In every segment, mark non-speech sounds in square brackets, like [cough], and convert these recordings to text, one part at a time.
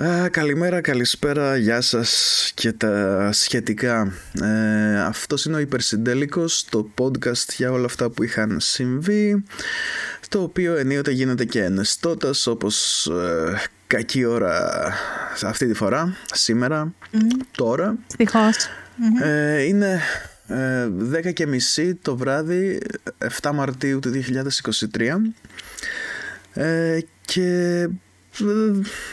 Α, καλημέρα, καλησπέρα, γεια σας και τα σχετικά. Ε, αυτός είναι ο Υπερσυντέλικος, το podcast για όλα αυτά που είχαν συμβεί, το οποίο ενίοτε γίνεται και ενεστώτας, όπως ε, κακή ώρα αυτή τη φορά, σήμερα, τώρα. Ε, είναι ε, 10 και μισή το βράδυ, 7 Μαρτίου του 2023 ε, και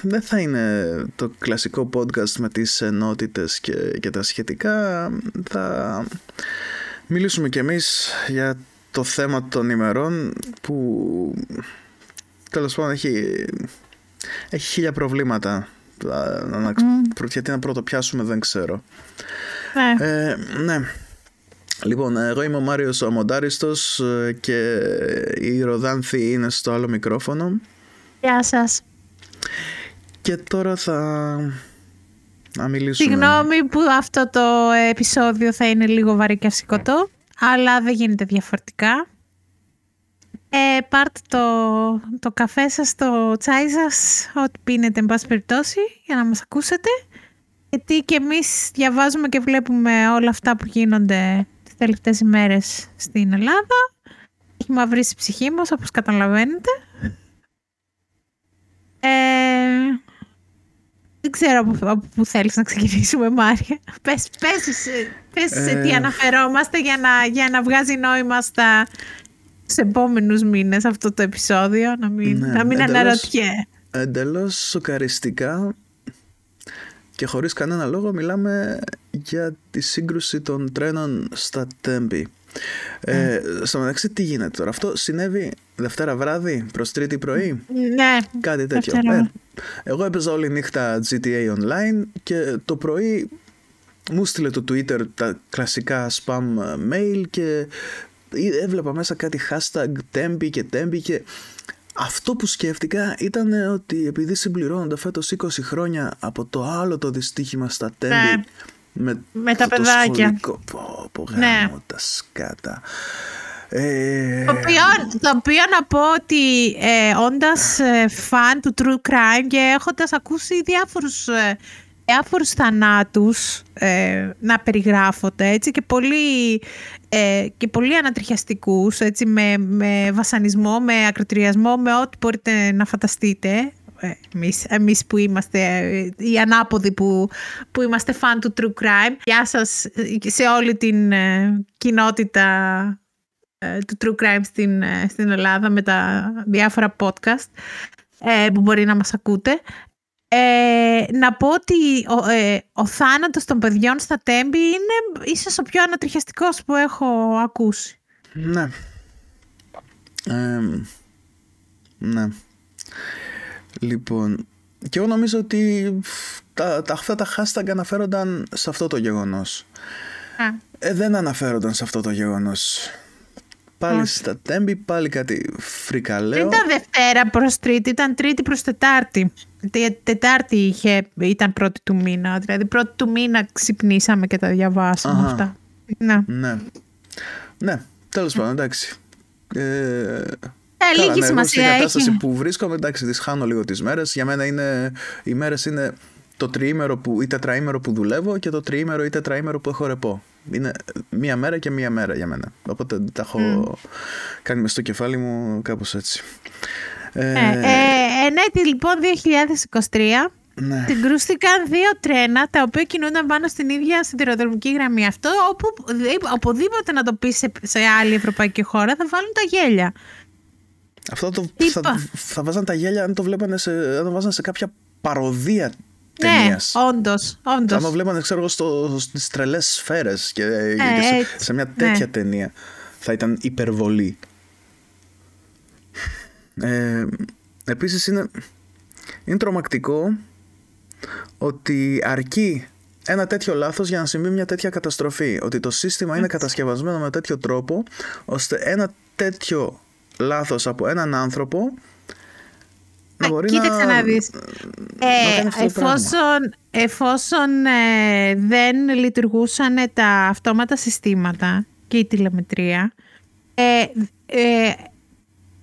δεν θα είναι το κλασικό podcast με τις ενότητες και, και τα σχετικά. Θα μιλήσουμε κι εμείς για το θέμα των ημερών που τέλος πάντων έχει, έχει χίλια προβλήματα. Να, mm. Γιατί να πρώτο πιάσουμε δεν ξέρω. Ναι. Ε, ναι. Λοιπόν, εγώ είμαι ο Μάριος ο Μοντάριστος και η Ροδάνθη είναι στο άλλο μικρόφωνο. Γεια σας. Και τώρα θα να μιλήσουμε. Συγγνώμη που αυτό το επεισόδιο θα είναι λίγο βαρύ και ασηκωτό, αλλά δεν γίνεται διαφορετικά. Ε, πάρτε το, το καφέ σας, το τσάι σας, ό,τι πίνετε, εν πάση περιπτώσει, για να μας ακούσετε. Γιατί και εμείς διαβάζουμε και βλέπουμε όλα αυτά που γίνονται τις τελευταίες ημέρες στην Ελλάδα. Έχει μαυρίσει η ψυχή μας, όπως καταλαβαίνετε. Ε, δεν ξέρω από, πού θέλεις να ξεκινήσουμε, Μάρια. Πες, πες, πες σε τι ε. αναφερόμαστε για να, για να βγάζει νόημα στα, στους επόμενους μήνες αυτό το επεισόδιο, να μην, ναι, να μην εντελώς, αναρωτιέ. Εντελώς σοκαριστικά και χωρίς κανένα λόγο μιλάμε για τη σύγκρουση των τρένων στα Τέμπη. Ε, στο μεταξύ τι γίνεται τώρα; Αυτό συνέβη Δευτέρα βράδυ προς Τρίτη πρωί; Ναι. Κάτι τέτοιο. Ε, εγώ έπαιζα όλη νύχτα GTA Online και το πρωί μου στείλε το Twitter τα κλασικά spam mail και έβλεπα μέσα κάτι hashtag Tempi και Tempi και αυτό που σκέφτηκα ήταν ότι επειδή συμπληρώνονται φέτος 20 χρόνια από το άλλο το δυστύχημα στα Tempi ναι με, με τα παιδάκια. Πω, πω, ναι. τα σκάτα. Ε... Το, οποίο, το οποίο να πω ότι ε, όντας ε, φαν του true crime και έχοντας ακούσει διάφορους, ε, διάφορους θανάτους ε, να περιγράφονται έτσι, και πολύ, ε, και πολύ ανατριχιαστικούς έτσι, με, με βασανισμό, με ακροτηριασμό, με ό,τι μπορείτε να φανταστείτε εμείς, εμείς που είμαστε οι ανάποδοι που, που είμαστε φαν του true crime. Γεια σας σε όλη την ε, κοινότητα ε, του true crime στην, ε, στην Ελλάδα με τα διάφορα podcast που μπορεί να μας ακούτε. να πω ότι ο, ο θάνατος των παιδιών στα τέμπη είναι ίσως ο πιο ανατριχιαστικός που έχω ακούσει. Ναι. ναι. Λοιπόν, και εγώ νομίζω ότι τα, τα, αυτά τα hashtag αναφέρονταν σε αυτό το γεγονός. Ε, δεν αναφέρονταν σε αυτό το γεγονός. Πάλι στα τέμπη, πάλι κάτι φρικαλαίο. Δεν ήταν Δευτέρα προς Τρίτη, ήταν Τρίτη προς Τετάρτη. Τετάρτη είχε, ήταν πρώτη του μήνα. Δηλαδή πρώτη του μήνα ξυπνήσαμε και τα διαβάσαμε αυτά. Ναι. Ναι, ναι τέλος πάντων, εντάξει. Ε, ε, λίγη ναι, σημασία στην κατάσταση που βρίσκομαι, εντάξει, τις χάνω λίγο τις μέρες. Για μένα είναι, οι μέρες είναι το τριήμερο που, ή τετραήμερο που δουλεύω και το τριήμερο ή τετραήμερο που έχω ρεπό. Είναι μία μέρα και μία μέρα για μένα. Οπότε τα έχω κάνει μες στο κεφάλι μου κάπως έτσι. Ε, ε, ε, λοιπόν 2023 ναι. συγκρούστηκαν δύο τρένα τα οποία κινούνταν πάνω στην ίδια σιδηροδρομική γραμμή. Αυτό όπου, οπουδήποτε να το πεις σε, σε άλλη ευρωπαϊκή χώρα θα βάλουν τα γέλια. Αυτό το, θα, θα βάζαν τα γέλια αν το βλέπανε σε, αν το βάζαν σε κάποια παροδία ταινίας. Ναι, όντως. Όντως. Αν το βλέπανε, ξέρω εγώ, στις τρελές σφαίρες και, ε, και σε, σε, μια τέτοια ναι. ταινία. Θα ήταν υπερβολή. Ε, επίσης είναι, είναι τρομακτικό ότι αρκεί ένα τέτοιο λάθος για να συμβεί μια τέτοια καταστροφή. Ότι το σύστημα είναι κατασκευασμένο με τέτοιο τρόπο ώστε ένα τέτοιο λάθος από έναν άνθρωπο να μπορεί κοίταξε να, να δεις. Ε, εφόσον εφόσον ε, δεν λειτουργούσαν τα αυτόματα συστήματα και η τηλεμετρία, ε, ε,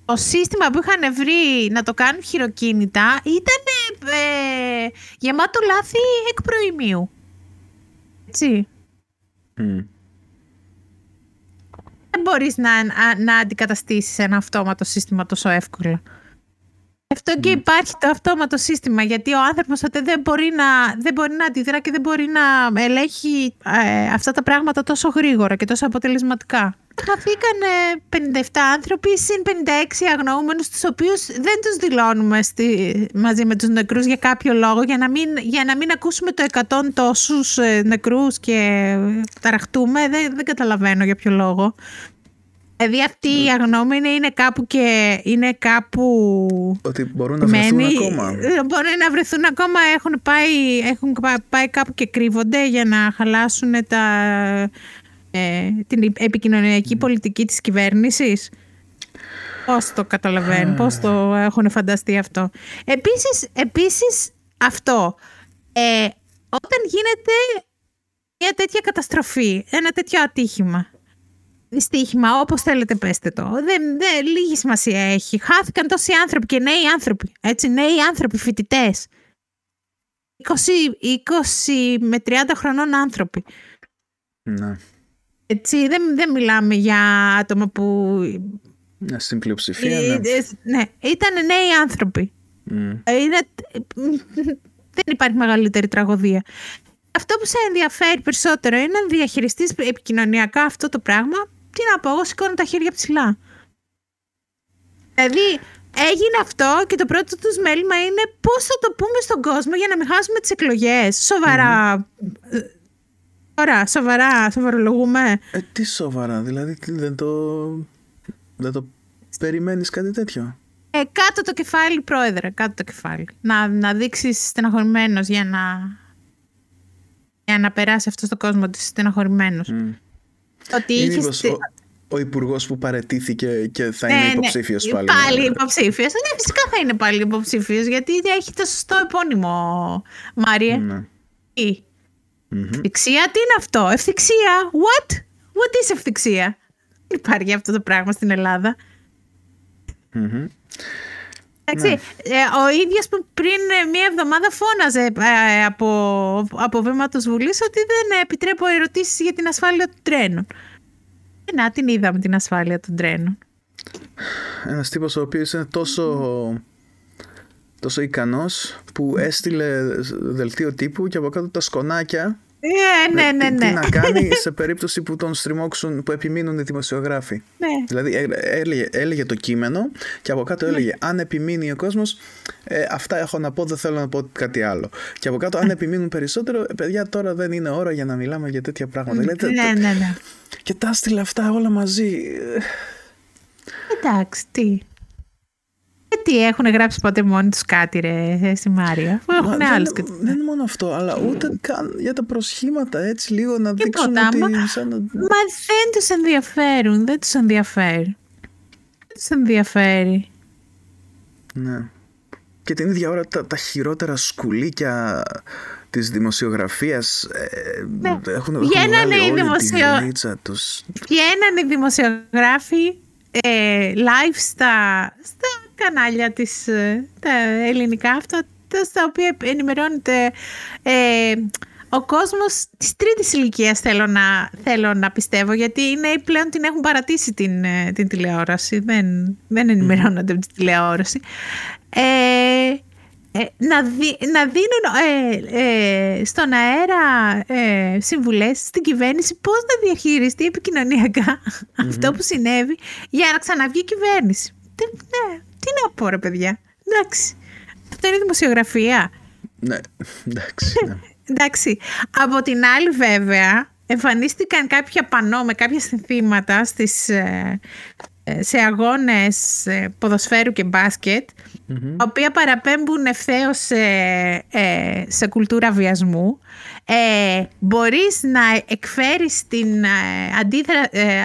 το σύστημα που είχαν βρει να το κάνουν χειροκίνητα ήταν, γεμάτο λάθη εκ προημίου. Έτσι. Δεν μπορείς να, να αντικαταστήσεις ένα αυτόματο σύστημα τόσο εύκολα. Αυτό και υπάρχει το αυτόματο σύστημα, γιατί ο άνθρωπος δεν μπορεί να, δεν μπορεί να αντιδρά και δεν μπορεί να ελέγχει ε, αυτά τα πράγματα τόσο γρήγορα και τόσο αποτελεσματικά. Χαθήκαν 57 άνθρωποι συν 56 αγνοούμενους, τους οποίους δεν τους δηλώνουμε στη, μαζί με τους νεκρούς για κάποιο λόγο, για να μην, για να μην ακούσουμε το 100 τόσους ε, νεκρούς και ταραχτούμε. Δεν, δεν καταλαβαίνω για ποιο λόγο. Δηλαδή αυτοί οι αγνώμενοι είναι κάπου και είναι κάπου... Ότι μπορούν να βρεθούν ακόμα. Μπορεί να βρεθούν ακόμα, έχουν πάει, έχουν πάει κάπου και κρύβονται για να χαλάσουν τα, ε, την επικοινωνιακή πολιτική της κυβέρνησης. Πώς το καταλαβαίνουν, πώς το έχουν φανταστεί αυτό. Επίσης, επίσης αυτό, ε, όταν γίνεται μια τέτοια καταστροφή, ένα τέτοιο ατύχημα, δυστύχημα, όπως θέλετε πέστε το. Δεν, δεν, λίγη σημασία έχει. Χάθηκαν τόσοι άνθρωποι και νέοι άνθρωποι. Έτσι, νέοι άνθρωποι, φοιτητές. 20, 20 με 30 χρονών άνθρωποι. Ναι. Έτσι, δεν, δεν μιλάμε για άτομα που... Ναι, στην πλειοψηφία, ναι. ναι. Ήταν νέοι άνθρωποι. Mm. Είναι... δεν υπάρχει μεγαλύτερη τραγωδία. Αυτό που σε ενδιαφέρει περισσότερο είναι να διαχειριστείς επικοινωνιακά αυτό το πράγμα τι να πω, εγώ σηκώνω τα χέρια ψηλά. Δηλαδή, έγινε αυτό και το πρώτο τους μέλημα είναι πώς θα το πούμε στον κόσμο για να μην χάσουμε τις εκλογές. Σοβαρά. Ωραία, σοβαρά, σοβαρολογούμε. Ε, τι σοβαρά, δηλαδή δεν το, δεν το περιμένεις κάτι τέτοιο; Ε, κάτω το κεφάλι, πρόεδρε, κάτω το κεφάλι. Να, να δείξεις στεναχωρημένος για να, για να περάσει αυτό στο κόσμο της στεναχωρημένος. Ότι είχες. Ο, ο υπουργός που παρετήθηκε και θα είναι ναι, υποψήφιος ναι. πάλι. Πάλι υποψήφιος. Ναι, φυσικά θα είναι πάλι υποψήφιος γιατί έχει το σωστό επώνυμο, Μάρια. Ναι. Τι; Ευθυξία, τι είναι αυτό, ευθυξία. What? What is ευθυξία; Δεν υπάρχει αυτό το πράγμα στην Ελλάδα. Εντάξει, ναι. ε, ο ίδιος που πριν ε, μία εβδομάδα φώναζε ε, από, από βήμα του Βουλής ότι δεν επιτρέπω ερωτήσεις για την ασφάλεια του τρένου. Να, την είδαμε την ασφάλεια των τρένων. Ένας τύπος ο οποίος είναι τόσο, τόσο ικανός που έστειλε δελτίο τύπου και από κάτω τα σκονάκια Yeah, ναι, ναι, ναι. Τι να κάνει [laughs] σε περίπτωση που τον στριμώξουν, που επιμείνουν οι δημοσιογράφοι. Ναι. Δηλαδή έλεγε, έλεγε το κείμενο και από κάτω έλεγε αν επιμείνει ο κόσμος, ε, αυτά έχω να πω, δεν θέλω να πω κάτι άλλο. Και από κάτω αν επιμείνουν περισσότερο, ε, παιδιά τώρα δεν είναι ώρα για να μιλάμε για τέτοια πράγματα. Ναι, ναι, ναι. Και τα έστειλε αυτά όλα μαζί. Εντάξει, τι. Ε, τι έχουν γράψει ποτέ μόνοι τους κάτι, ρε, εσύ Μάρια. Έχουν άλλους και Δεν είναι μόνο αυτό, αλλά ούτε καν για τα προσχήματα έτσι λίγο να δείξουν ότι. Μα, σαν μα δεν τους ενδιαφέρουν. Δεν τους ενδιαφέρει. Δεν τους ενδιαφέρει. Ναι. Και την ίδια ώρα τα, τα χειρότερα σκουλίκια της δημοσιογραφίας ε, ναι. έχουν, βγαίνανε οι δημοσιο... τους. Βγαίνανε οι δημοσιογράφοι ε, live στα, στα κανάλια της, ε, τα ελληνικά αυτά, στα οποία ενημερώνεται ε, ο κόσμος της τρίτης ηλικίας θέλω να, θέλω να πιστεύω, γιατί οι νέοι πλέον την έχουν παρατήσει την, ε, την τηλεόραση, δεν, δεν ενημερώνονται από την τηλεόραση. Ε, να, δι, να δίνουν ε, στον αέρα ε, συμβουλές στην κυβέρνηση πώς να διαχειριστεί [laughs] αυτό που συνέβη για να ξαναβγεί η κυβέρνηση. Ναι, τι να πω ρε παιδιά. Εντάξει. Αυτό είναι δημοσιογραφία. Ναι, εντάξει. Ναι. [laughs] εντάξει. Από την άλλη βέβαια εμφανίστηκαν κάποια πανό με κάποια συνθήματα στις, ε, ε, σε αγώνες ε, ποδοσφαίρου και μπασκετ τα οποία παραπέμπουν ευθέως σε, σε κουλτούρα βιασμού. Ε, μπορείς να εκφέρεις την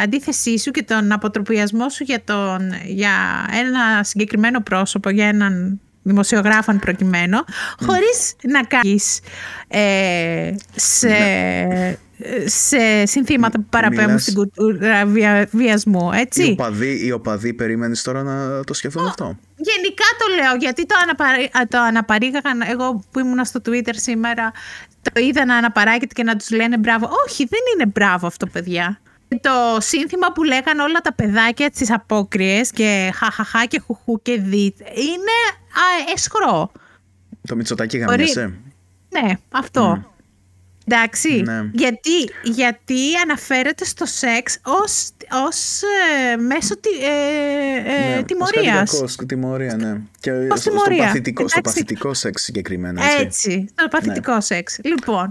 αντίθεσή σου και τον αποτροπιασμό σου για, τον, για ένα συγκεκριμένο πρόσωπο, για έναν δημοσιογράφων προκειμένου, χωρίς να κάνεις σε, σε συνθήματα που παραπέμπουν Μιλάς- στην κουλτούρα βια, βιασμού, έτσι. Οι οπαδοί, οι οπαδοί περιμένεις τώρα να το σκεφτούν αυτό; Γενικά το λέω, γιατί το, αναπαρή, α, το αναπαρήγαγαν εγώ που ήμουνα στο Twitter σήμερα, το είδα να αναπαράγεται και να τους λένε μπράβο. Όχι, δεν είναι μπράβο αυτό, παιδιά. Το σύνθημα που λέγαν όλα τα παιδάκια στις απόκριες και χαχαχά και χουχού και διτ είναι α, εσχρό. Το Μητσοτάκι Μπορεί- γαμιέσαι. Ναι, αυτό. Εντάξει, Ναι. γιατί, γιατί αναφέρεται στο σεξ ως, ως ε, μέσο τη, ε, ε, Ναι, ως κάτι τιμωρίας. κακό, στο τιμωρία, ναι. Και Ως στο, στο, τιμωρία. παθητικό, στο Εντάξει. παθητικό σεξ συγκεκριμένα. Έτσι. Έτσι, το παθητικό σεξ. Λοιπόν,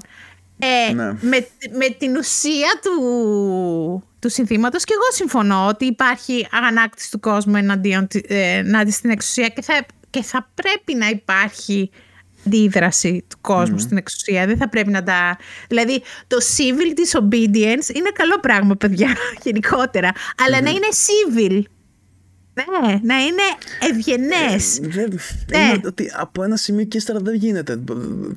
ε, Ναι. με, με την ουσία του, του συνθήματος και εγώ συμφωνώ ότι υπάρχει αγανάκτηση του κόσμου εναντίον, τη- ε, ενάντια στην εξουσία και θα, και θα πρέπει να υπάρχει αντίδραση του κόσμου στην εξουσία. Δεν θα πρέπει να τα... Δηλαδή, το civil disobedience είναι καλό πράγμα, παιδιά, [laughs] γενικότερα. Αλλά να είναι civil. Ναι, να είναι ευγενές. Δεν, Ναι. είναι ότι από ένα σημείο και ύστερα δεν γίνεται.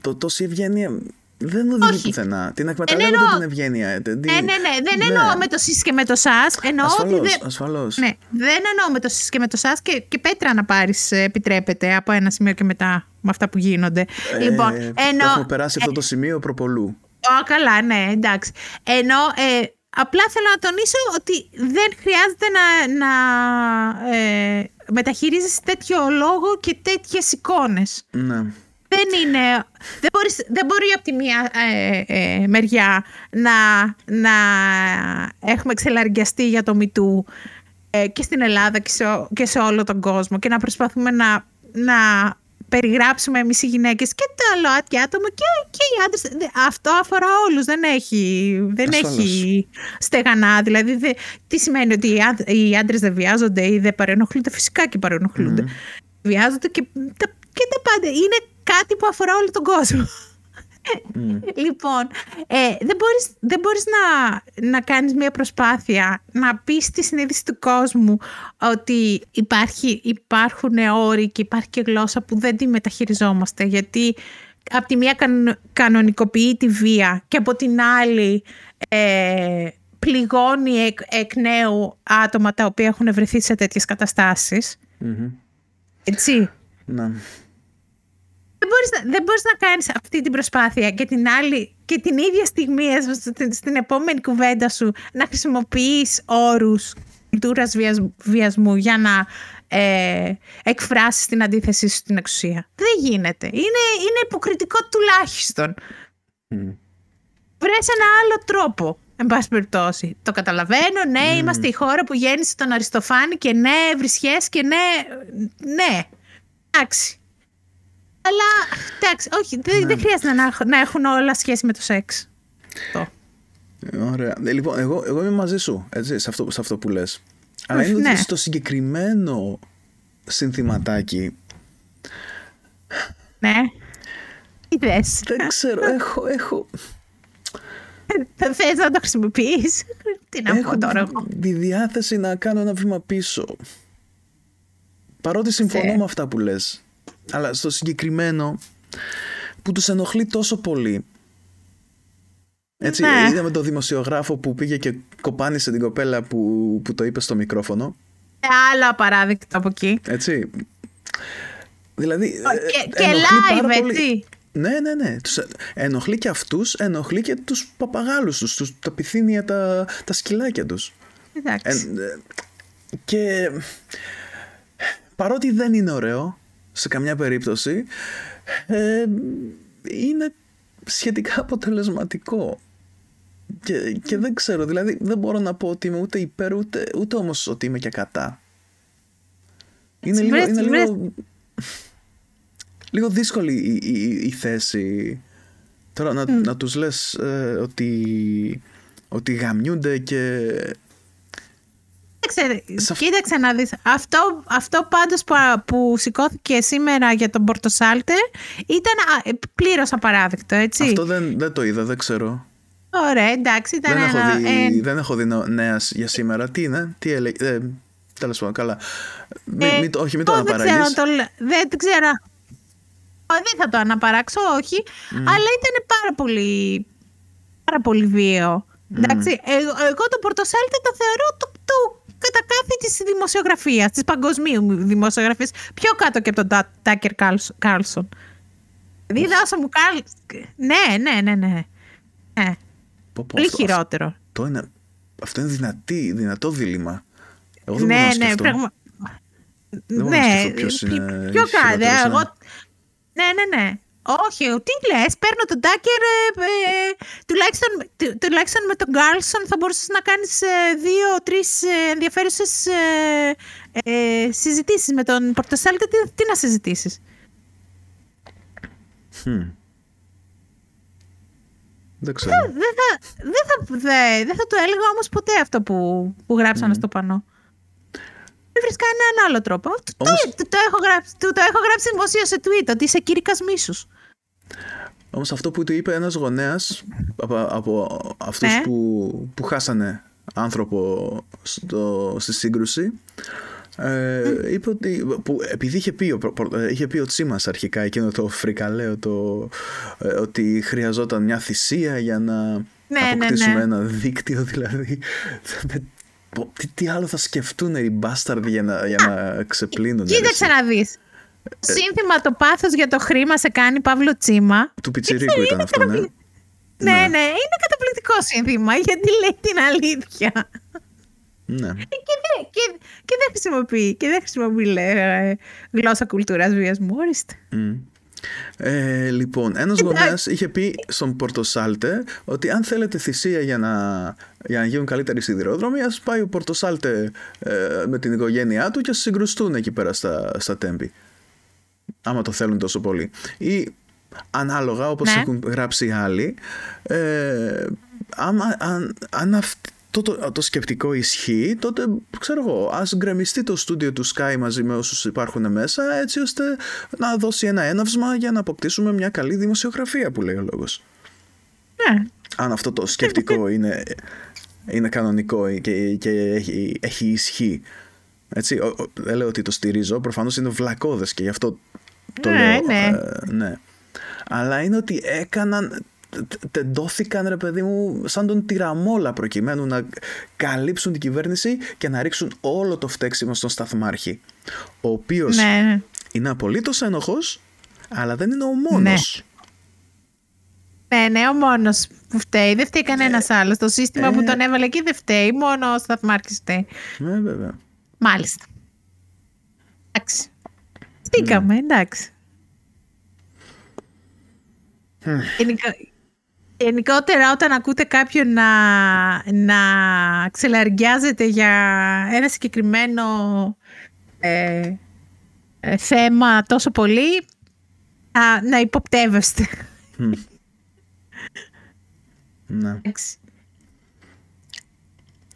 Το, τόση ευγένεια δεν οδηγεί Όχι. πουθενά. Την εκμεταλλεύεται εννοώ- την ευγένεια. ε, τι- Ναι, ναι, ναι. Δεν εννοώ με το σεις και με το σας. Εννοώ Ασφαλώς, ότι δεν... ασφαλώς. Ναι, δεν εννοώ με το σεις και με το σας και, και πέτρα να πάρεις ε, επιτρέπεται από ένα σημείο και μετά με αυτά που γίνονται. Ε, λοιπόν, το εννοώ... Έχουμε περάσει αυτό το σημείο προπολού. Ω, καλά, ναι, εντάξει. Ενώ ε, απλά θέλω να τονίσω ότι δεν χρειάζεται να, να ε, μεταχειρίζεσαι τέτοιο λόγο και τέτοιες εικόνες. Ναι. Δεν είναι. Δεν, μπορείς, δεν μπορεί από τη μία ε, ε, μεριά να, να έχουμε ξελαργιαστεί για το μητού ε, και στην Ελλάδα και σε, ο- και σε όλο τον κόσμο και να προσπαθούμε να, να περιγράψουμε εμείς οι γυναίκες και τα ΛΟΑΤΚΙ άτομα και, και οι άντρες. Δε- Αυτό αφορά όλους, δεν έχει, δεν Ασφαλώς. έχει στεγανά. Δηλαδή, δε- τι σημαίνει ότι οι, άντ- οι άντρες δεν βιάζονται ή δεν παρενοχλούνται; Φυσικά και παρενοχλούνται. Βιάζονται και τα, και τα πάντα. Είναι κάτι που αφορά όλο τον κόσμο. Λοιπόν, ε, δεν μπορείς, δεν μπορείς να, να κάνεις μια προσπάθεια να πεις στη συνείδηση του κόσμου ότι υπάρχει, υπάρχουν όροι και υπάρχει και γλώσσα που δεν τη μεταχειριζόμαστε γιατί από τη μία κανο- κανονικοποιεί τη βία και από την άλλη ε, πληγώνει εκ, εκ νέου άτομα τα οποία έχουν βρεθεί σε τέτοιες καταστάσεις. Μμμ. Έτσι. Ναι. Δεν μπορείς, να, δεν μπορείς να κάνεις αυτή την προσπάθεια και την άλλη και την ίδια στιγμή ε, στην, στην επόμενη κουβέντα σου να χρησιμοποιείς όρους κουλτούρας βιασ, βιασμού για να ε, εκφράσεις την αντίθεσή σου στην εξουσία. Δεν γίνεται. Είναι, είναι υποκριτικό τουλάχιστον. Μμ. Βρες ένα άλλο τρόπο. Εν πάση περιπτώσει. Το καταλαβαίνω. Ναι, είμαστε η χώρα που γέννησε τον Αριστοφάνη και ναι, βρισιές και ναι. Ναι. Εντάξει. Αλλά εντάξει, όχι, δεν, δεν χρειάζεται να, να έχουν όλα σχέση με το σεξ. Το. Ωραία. Ε, λοιπόν, εγώ, εγώ είμαι μαζί σου έτσι, σε, αυτό, σε αυτό που λες. Αλλά Όχι, είναι ναι. ότι στο συγκεκριμένο συνθηματάκι Ναι. Τι θες. δεν ξέρω, έχω, έχω, Θα θες να το χρησιμοποιείς; Τι να έχω πω τώρα τη, εγώ; τη διάθεση να κάνω ένα βήμα πίσω. Παρότι συμφωνώ Θε. με αυτά που λες. Αλλά στο συγκεκριμένο που τους ενοχλεί τόσο πολύ. Έτσι, Ναι. είδαμε τον δημοσιογράφο που πήγε και κοπάνισε την κοπέλα που, που το είπε στο μικρόφωνο. Άλλο παράδειγμα από εκεί. Έτσι. Δηλαδή. Και, ε, και ενοχλεί πάρα live, πολύ. έτσι. Ναι, ναι, ναι. Τους ε- ενοχλεί και αυτούς, ενοχλεί και τους παπαγάλους τους, τους τα πυθύνια, τα, τα σκυλάκια τους. Εντάξει. Ε, ε, και παρότι δεν είναι ωραίο σε καμιά περίπτωση, ε, είναι σχετικά αποτελεσματικό. Και, και δεν ξέρω, δηλαδή δεν μπορώ να πω ότι είμαι ούτε υπέρ ούτε, ούτε όμως ότι είμαι και κατά. Είναι, Έτσι, λίγο, βρες- είναι βρες- λίγο, λίγο δύσκολη η, η, η θέση. Τώρα να, να τους λες ε, ότι, ότι γαμιούνται και Κοίταξε, σε αυ- κοίταξε να δεις. Αυτό, αυτό πάντως που, που σηκώθηκε σήμερα για τον Πορτοσάλτε ήταν α, ε, πλήρως απαράδεκτο, έτσι. Αυτό δεν, δεν το είδα, δεν ξέρω. Ωραία, εντάξει, ήταν Δεν έχω, ένα... δει, ε, δεν έχω δει νο- νέας για σήμερα. Τι είναι, τι έλεγε. Ε, Τέλος πάντων, καλά. Μη, ε, μη το- όχι, μην το ω, δεν ξέρω, αναπαραγείς. το λέ- δεν ξέρω. Ω, δεν θα το αναπαράξω, όχι. Αλλά ήταν πάρα πολύ πάρα πολύ βίαιο. Εντάξει, εγώ, εγώ το Πορτοσάλτε το θεωρώ το, το κατακάθι της δημοσιογραφίας, της παγκοσμίου δημοσιογραφίας, πιο κάτω και από τον Τάκερ Κάρλσον. Δηλαδή δώσ' μου Κάρλ... Ναι, ναι, ναι, ναι. ναι. Πω, πω, Πολύ αυτό- χειρότερο. Αυτό είναι, αυτό είναι δυνατή, δυνατό δίλημα. Εγώ δεν ναι, μπορώ να ναι, σκεφτώ. πραγμα... μπορώ να ναι, σκεφτώ ποιος πι- είναι πιο κάτι. χειρότερος, ναι. Εγώ... Ναι, ναι, ναι. Όχι, τι λες, παίρνω τον Τάκερ, ε, ε, τουλάχιστον, του- τουλάχιστον με τον Γκάρλσον θα μπορούσες να κάνεις ε, δύο-τρεις ε, ενδιαφέρουσες ε, ε, συζητήσεις. Με τον Πορτοσάλτε τι, τι να συζητήσεις; Χμ. Δεν ξέρω. Δεν θα, δεν θα, δε- δεν θα το έλεγα όμως ποτέ αυτό που, που γράψανε στο πανό. Δεν βρίσκα έναν άλλο τρόπο. Το, Όμως- το, το, έχω γράψει, το, το έχω γράψει δημοσίως σε tweet, ότι είσαι κήρυκας μίσους. Όμως αυτό που του είπε ένας γονέας από, από αυτούς Ναι. που, που χάσανε άνθρωπο στο, στη σύγκρουση ε, είπε ότι που, επειδή είχε πει, ο, προ- προ- ε, είχε πει ο Τσίμας αρχικά εκείνο το φρικαλαίο το, ε, ότι χρειαζόταν μια θυσία για να Ναι, ναι, αποκτήσουμε ναι. ένα δίκτυο [laughs] δηλαδή με- πω, τι, τι άλλο θα σκεφτούν οι μπάσταρδοι για να, για να ξεπλύνουν Κοίταξε να δεις. Ε, Σύνθημα το πάθος για το χρήμα σε κάνει Παύλο Τσίμα. του Πιτσιρίκου ήταν αυτό ναι Ναι, ναι, είναι καταπληκτικό σύνθημα, γιατί λέει την αλήθεια. ναι. Και δεν, και, και δεν χρησιμοποιεί, και δεν χρησιμοποιεί λέει, ε, γλώσσα κουλτούρας βιασμού, ορίστε. Μμ. Ε, λοιπόν, ένας γονέας είχε πει στον Πορτοσάλτε ότι αν θέλετε θυσία για να, για να γίνουν καλύτεροι σιδηρόδρομοι, ας πάει ο Πορτοσάλτε ε, με την οικογένειά του και ας συγκρουστούν εκεί πέρα στα, στα τέμπη. Άμα το θέλουν τόσο πολύ. Ή ανάλογα, όπως Ναι. έχουν γράψει οι άλλοι, ε, άμα, αν, αν αυτό το, το σκεπτικό ισχύει, τότε ξέρω εγώ, ας γκρεμιστεί το στούντιο του Sky μαζί με όσους υπάρχουν μέσα, έτσι ώστε να δώσει ένα έναυσμα για να αποκτήσουμε μια καλή δημοσιογραφία που λέει ο λόγος. Ναι. Αν αυτό το σκεπτικό είναι, είναι κανονικό και, και έχει, έχει ισχύ. Έτσι, ο- ο- δεν λέω ότι το στηρίζω, προφανώς είναι βλακώδες και γι' αυτό το Ναι, λέω. ναι. ε, ναι. Αλλά είναι ότι έκαναν, τε- τεντώθηκαν ρε παιδί μου σαν τον τυραμόλα προκειμένου να καλύψουν την κυβέρνηση και να ρίξουν όλο το φταίξιμο στον σταθμάρχη. Ο οποίος Ναι, ναι. είναι απολύτως ένοχος, αλλά δεν είναι ο μόνος. Ναι, ναι, ο μόνος που φταίει. Δεν φταίει κανένας άλλος. Το σύστημα που ε. τον έβαλε εκεί δεν φταίει. Μόνο ο σταθμάρχης φταίει. Ναι, βέβαια. Μάλιστα. Εντάξει. Στήκαμε, εντάξει. Γενικά- Γενικότερα όταν ακούτε κάποιον να, να ξελαργιάζεται για ένα συγκεκριμένο ε, ε, θέμα τόσο πολύ, α, να υποπτεύεστε. Ναι. Εντάξει.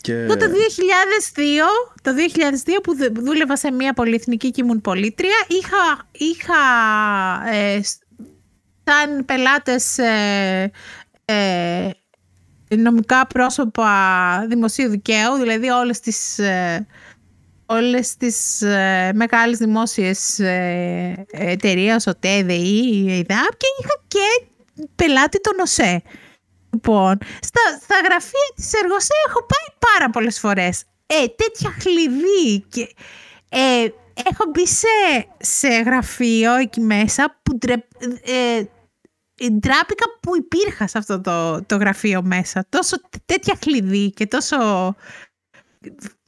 Και... Εγώ το 2002, το 2002 που δου- δούλευα σε μια πολυεθνική και ήμουν πολίτρια, είχα, είχα ε, σ- σαν πελάτες ε, ε, νομικά πρόσωπα δημοσίου δικαίου, δηλαδή όλες τις, ε, όλες τις ε, μεγάλες δημόσιες ε, εταιρείες, ο ΤΕΔΕΗ, η ΕΙΔΑΠ και είχα και πελάτη τον ΟΣΕ. Λοιπόν, στα, στα γραφεία της Εργοσέ έχω πάει πάρα πολλές φορές. Ε, τέτοια χλειδί και... Ε, έχω μπει σε, σε γραφείο εκεί μέσα που ντρε, ε, ε, ντράπηκα που υπήρχα σε αυτό το, το γραφείο μέσα. Τόσο τέτοια χλειδί και τόσο...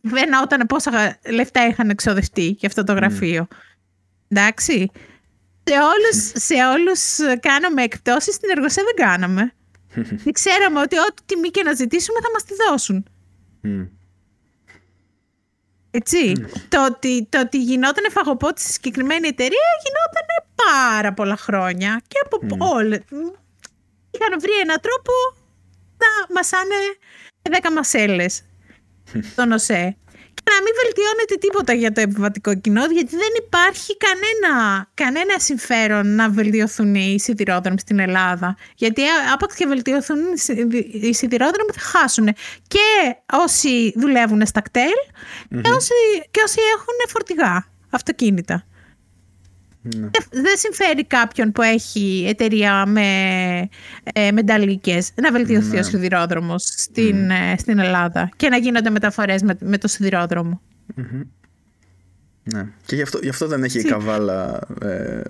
Δεν όταν πόσα λεφτά είχαν εξοδευτεί για αυτό το γραφείο. Εντάξει. Σε όλους, σε όλους κάναμε εκπτώσεις, στην εργοσία δεν κάναμε. Δεν ξέραμε ότι ό,τι τιμή και να ζητήσουμε θα μας τη δώσουν. Μμ. Έτσι. Το, ότι, το ότι γινόταν φαγοπότη στη συγκεκριμένη εταιρεία γινόταν πάρα πολλά χρόνια. Και από mm. όλα. Είχαν βρει έναν τρόπο να μασάνε 10 μασέλες [laughs] στον ΟΣΕ. Και να μην βελτιώνεται τίποτα για το επιβατικό κοινό, γιατί δεν υπάρχει κανένα, κανένα συμφέρον να βελτιωθούν οι σιδηρόδρομοι στην Ελλάδα. Γιατί α- άπαξ και βελτιωθούν οι σιδη- οι σιδηρόδρομοι θα χάσουν και όσοι δουλεύουν στα κτέλ και, όσοι, και όσοι έχουν φορτηγά, αυτοκίνητα. Ναι. Δεν- Δεν συμφέρει κάποιον που έχει εταιρεία με ε, μεταλλικές να βελτιωθεί Ναι. ο σιδηρόδρομος στην, ε, στην Ελλάδα και να γίνονται μεταφορές με, με το σιδηρόδρομο. Ναι. Και γι' αυτό, γι' αυτό δεν έχει η Τι- καβάλα ε,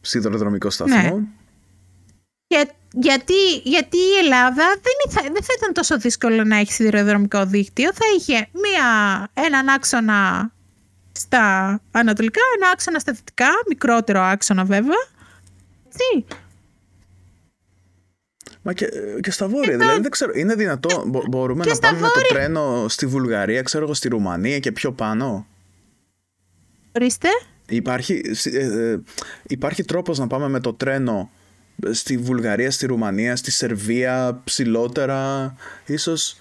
σιδηροδρομικό σταθμό. Ναι. Για, γιατί, γιατί η Ελλάδα δεν, θα, δεν θα ήταν τόσο δύσκολο να έχει σιδηροδρομικό δίκτυο. Θα είχε μία, έναν άξονα στα ανατολικά, ένα άξονα στα δυτικά, μικρότερο άξονα βέβαια. Έτσι. Μα και, και στα βόρεια, δηλαδή δεν ξέρω, είναι δυνατό, μπο- μπορούμε και να στα πάμε με το βόρεια- τρένο στη Βουλγαρία, ξέρω εγώ, στη Ρουμανία και πιο πάνω; Ορίστε. Υπάρχει, ε, ε, υπάρχει τρόπος να πάμε με το τρένο στη Βουλγαρία, στη Ρουμανία, στη Σερβία, ψηλότερα, ίσως...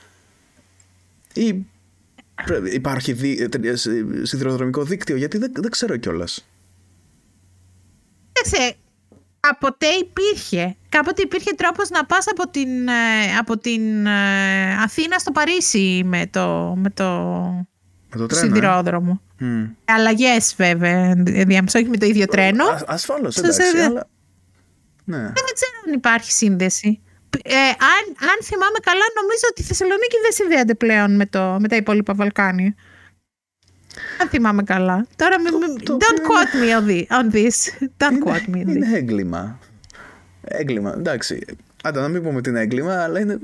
Ή πρέ- υπάρχει δι, ε, ε, σι- σιδηροδρομικό δίκτυο, γιατί δεν, δεν ξέρω κιόλας. Κοίταξε, κάποτε υπήρχε. Κάποτε υπήρχε τρόπος να πας από την, ε, από την ε, Αθήνα στο Παρίσι με το, με το Με το τρένο, ε; σιδηρόδρομο. Μμ. Αλλαγές βέβαια, διάμεσα, όχι με το ίδιο τρένο. Α, ασφαλώς, Σε- εντάξει, σε- αλλά... Ναι. Δεν ξέρω αν υπάρχει σύνδεση. Ε, αν, αν θυμάμαι καλά, νομίζω ότι η Θεσσαλονίκη δεν συνδέεται πλέον με, το, με τα υπόλοιπα Βαλκάνια. Αν θυμάμαι καλά. Τώρα μη- μη- το don't οποίο quote me on thi- on this. Don't quote me on είναι, this. είναι έγκλημα. Έγκλημα, εντάξει. Άντε να μην πούμε ότι είναι έγκλημα, αλλά είναι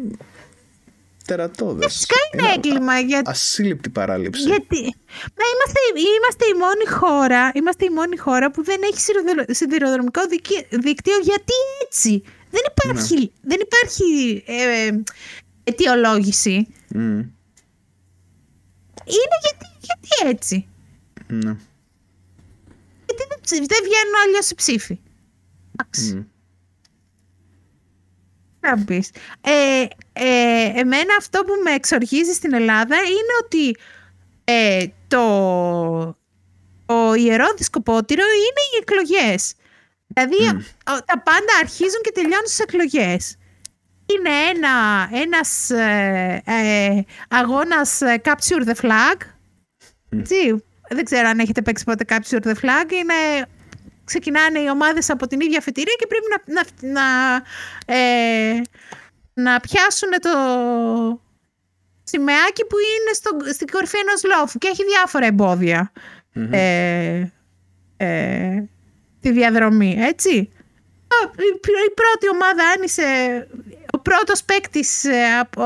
τερατώδες. Φυσικά είναι έγκλημα γιατί Ασύλληπτη παράληψη. Γιατί μα είμαστε, είμαστε, η μόνη χώρα, είμαστε η μόνη χώρα που δεν έχει σιδηροδρο- σιδηροδρομικό δικαι- δίκτυο γιατί έτσι; Δεν υπάρχει, δεν υπάρχει ε, αιτιολόγηση. Μμ, Είναι γιατί, γιατί έτσι. ναι. Γιατί δεν, ψη- δεν βγαίνουν αλλιώς οι ψήφοι. Εντάξει. Μμ. Να πεις. Ε, ε, εμένα αυτό που με εξοργίζει στην Ελλάδα είναι ότι ε, το, το ιερό δισκοπότηρο είναι οι εκλογές. Δηλαδή ο- τα πάντα αρχίζουν και τελειώνουν στις εκλογές. Είναι ένα, ένας ε, ε, αγώνας ε, capture the flag. Έτσι, δεν ξέρω αν έχετε παίξει ποτέ capture the flag. Είναι, ξεκινάνε οι ομάδες από την ίδια αφετηρία και πρέπει να, να, να, ε, να πιάσουν το σημαίακι που είναι στο, στην κορυφή ενός λόφου και έχει διάφορα εμπόδια ε, ε, τη διαδρομή, έτσι. Α, Η, πρω- η πρώτη ομάδα άνοισε, ο πρώτος παίκτης από,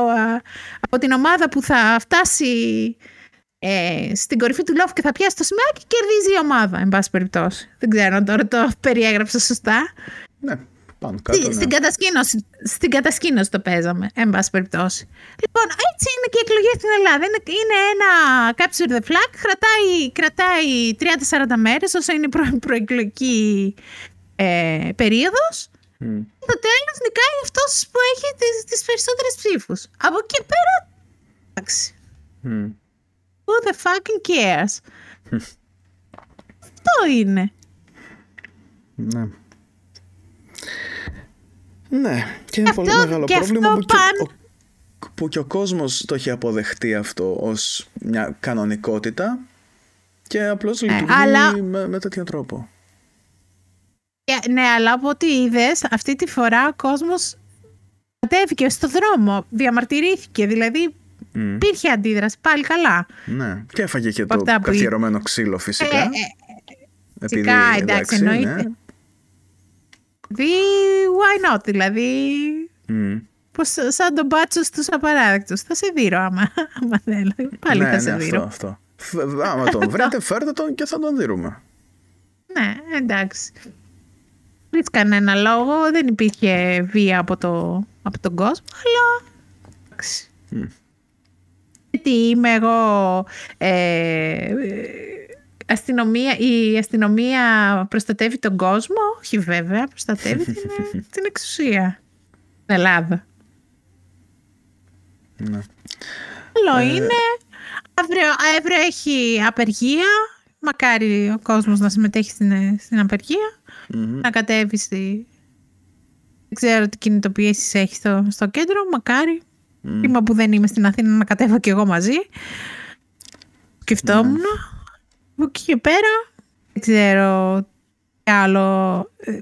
από την ομάδα που θα φτάσει ε, στην κορυφή του λόφου και θα πιάσει το σημαίακι κερδίζει η ομάδα, εν πάση περιπτώσει. Δεν ξέρω αν τώρα το περιέγραψα σωστά. Ναι, πάνω Στη- κάτω. Ναι. Στην, κατασκήνωση, στην κατασκήνωση το παίζαμε, εν πάση περιπτώσει. Λοιπόν, έτσι είναι και οι εκλογές στην Ελλάδα. Είναι, είναι ένα capture the flag, κρατάει, κρατάει 30-40 μέρες όσο είναι η προ, προεκλογική ε, περίοδος. Μμ. Και στο τέλος νικάει αυτός που έχει τις τις περισσότερες ψήφους. Από εκεί και πέρα. Εντάξει. Μμ. Who the fucking cares; Αυτό είναι. Ναι. Ναι, και είναι Αυτό- πολύ μεγάλο και πρόβλημα αυτό που και, παν- ο, που και ο κόσμος το έχει αποδεχτεί αυτό ως μια κανονικότητα και απλώς λειτουργεί Ε, αλλά- με, με τέτοιο τρόπο. Ε, Ναι, αλλά από ό,τι είδες, αυτή τη φορά ο κόσμος κατέβηκε στο δρόμο, διαμαρτυρήθηκε. Δηλαδή Μμ. υπήρχε αντίδραση. Πάλι καλά. Ναι, και έφαγε και Από το αυτά που καθιερωμένο ξύλο φυσικά. Ε, ε, επειδή, Φυσικά, εντάξει, εννοείται. ναι. Δι, why not, δηλαδή. Μμ. Πως, σαν τον μπάτσο στους απαράδεκτους. Θα σε δείρω άμα, άμα θέλω. Πάλι ναι, θα σε ναι, δείρω. αυτό, αυτό. Φ- Άμα τον βρείτε, φέρτε τον και θα τον δίνουμε. Ναι, εντάξει. Χωρίς κανένα λόγο, δεν υπήρχε βία από, το, από τον κόσμο, αλλά εντάξει. Μμ. Γιατί είμαι εγώ ε, αστυνομία, η αστυνομία προστατεύει τον κόσμο, όχι βέβαια, προστατεύει την, [laughs] την εξουσία στην Ελλάδα. Ναι. Άλλο είναι, αύριο, αύριο έχει απεργία, μακάρι ο κόσμος να συμμετέχει στην, στην απεργία, Μμμ. να κατέβει στη... Δεν ξέρω τι κινητοποιήσεις έχει στο, στο κέντρο, μακάρι. Μμ. Κρίμα που δεν είμαι στην Αθήνα να κατέβω κι εγώ μαζί. Σκεφτόμουν. Από εκεί και πέρα, δεν ξέρω άλλο. Ε,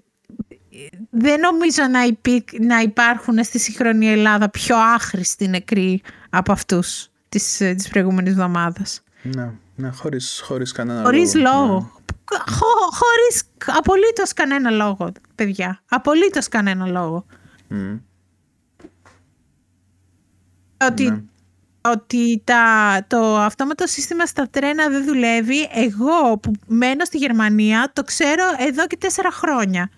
δεν νομίζω να, υπή, να υπάρχουν στη σύγχρονη Ελλάδα πιο άχρηστοι νεκροί από αυτούς της, της προηγούμενης εβδομάδας. Ναι, ναι χωρίς, χωρίς κανένα χωρίς λόγο. λόγο. Ναι. Χω, χωρίς απολύτως κανένα λόγο, παιδιά. Απολύτως κανένα λόγο. Mm. Ότι, ναι. Ότι τα, το αυτόματο σύστημα στα τρένα δεν δουλεύει. Εγώ που μένω στη Γερμανία το ξέρω εδώ και τέσσερα χρόνια.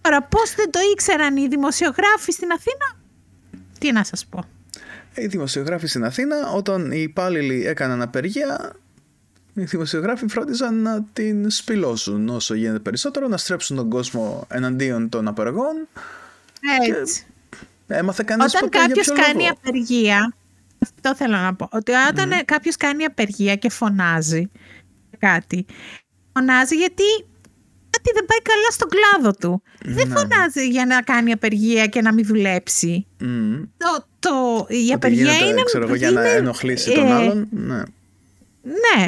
Τώρα πώς δεν το ήξεραν οι δημοσιογράφοι στην Αθήνα, τι να σας πω. Οι δημοσιογράφοι στην Αθήνα όταν οι υπάλληλοι έκαναν απεργία οι δημοσιογράφοι φρόντιζαν να την σπηλώσουν όσο γίνεται περισσότερο, να στρέψουν τον κόσμο εναντίον των απεργών. Έτσι. Και έμαθε κανείς όταν ποτέ κάποιος για ποιο κάνει λόγο; απεργία, αυτό θέλω να πω, ότι όταν mm. κάποιος κάνει απεργία και φωνάζει κάτι, φωνάζει γιατί κάτι δεν πάει καλά στον κλάδο του. Δεν Ναι. φωνάζει για να κάνει απεργία και να μην δουλέψει. Μμμ. Το, το, η Ότι απεργία γίνεται, είναι... ξέρω εγώ, για να είναι- ενοχλήσει τον ε, άλλον. Ναι. Ναι.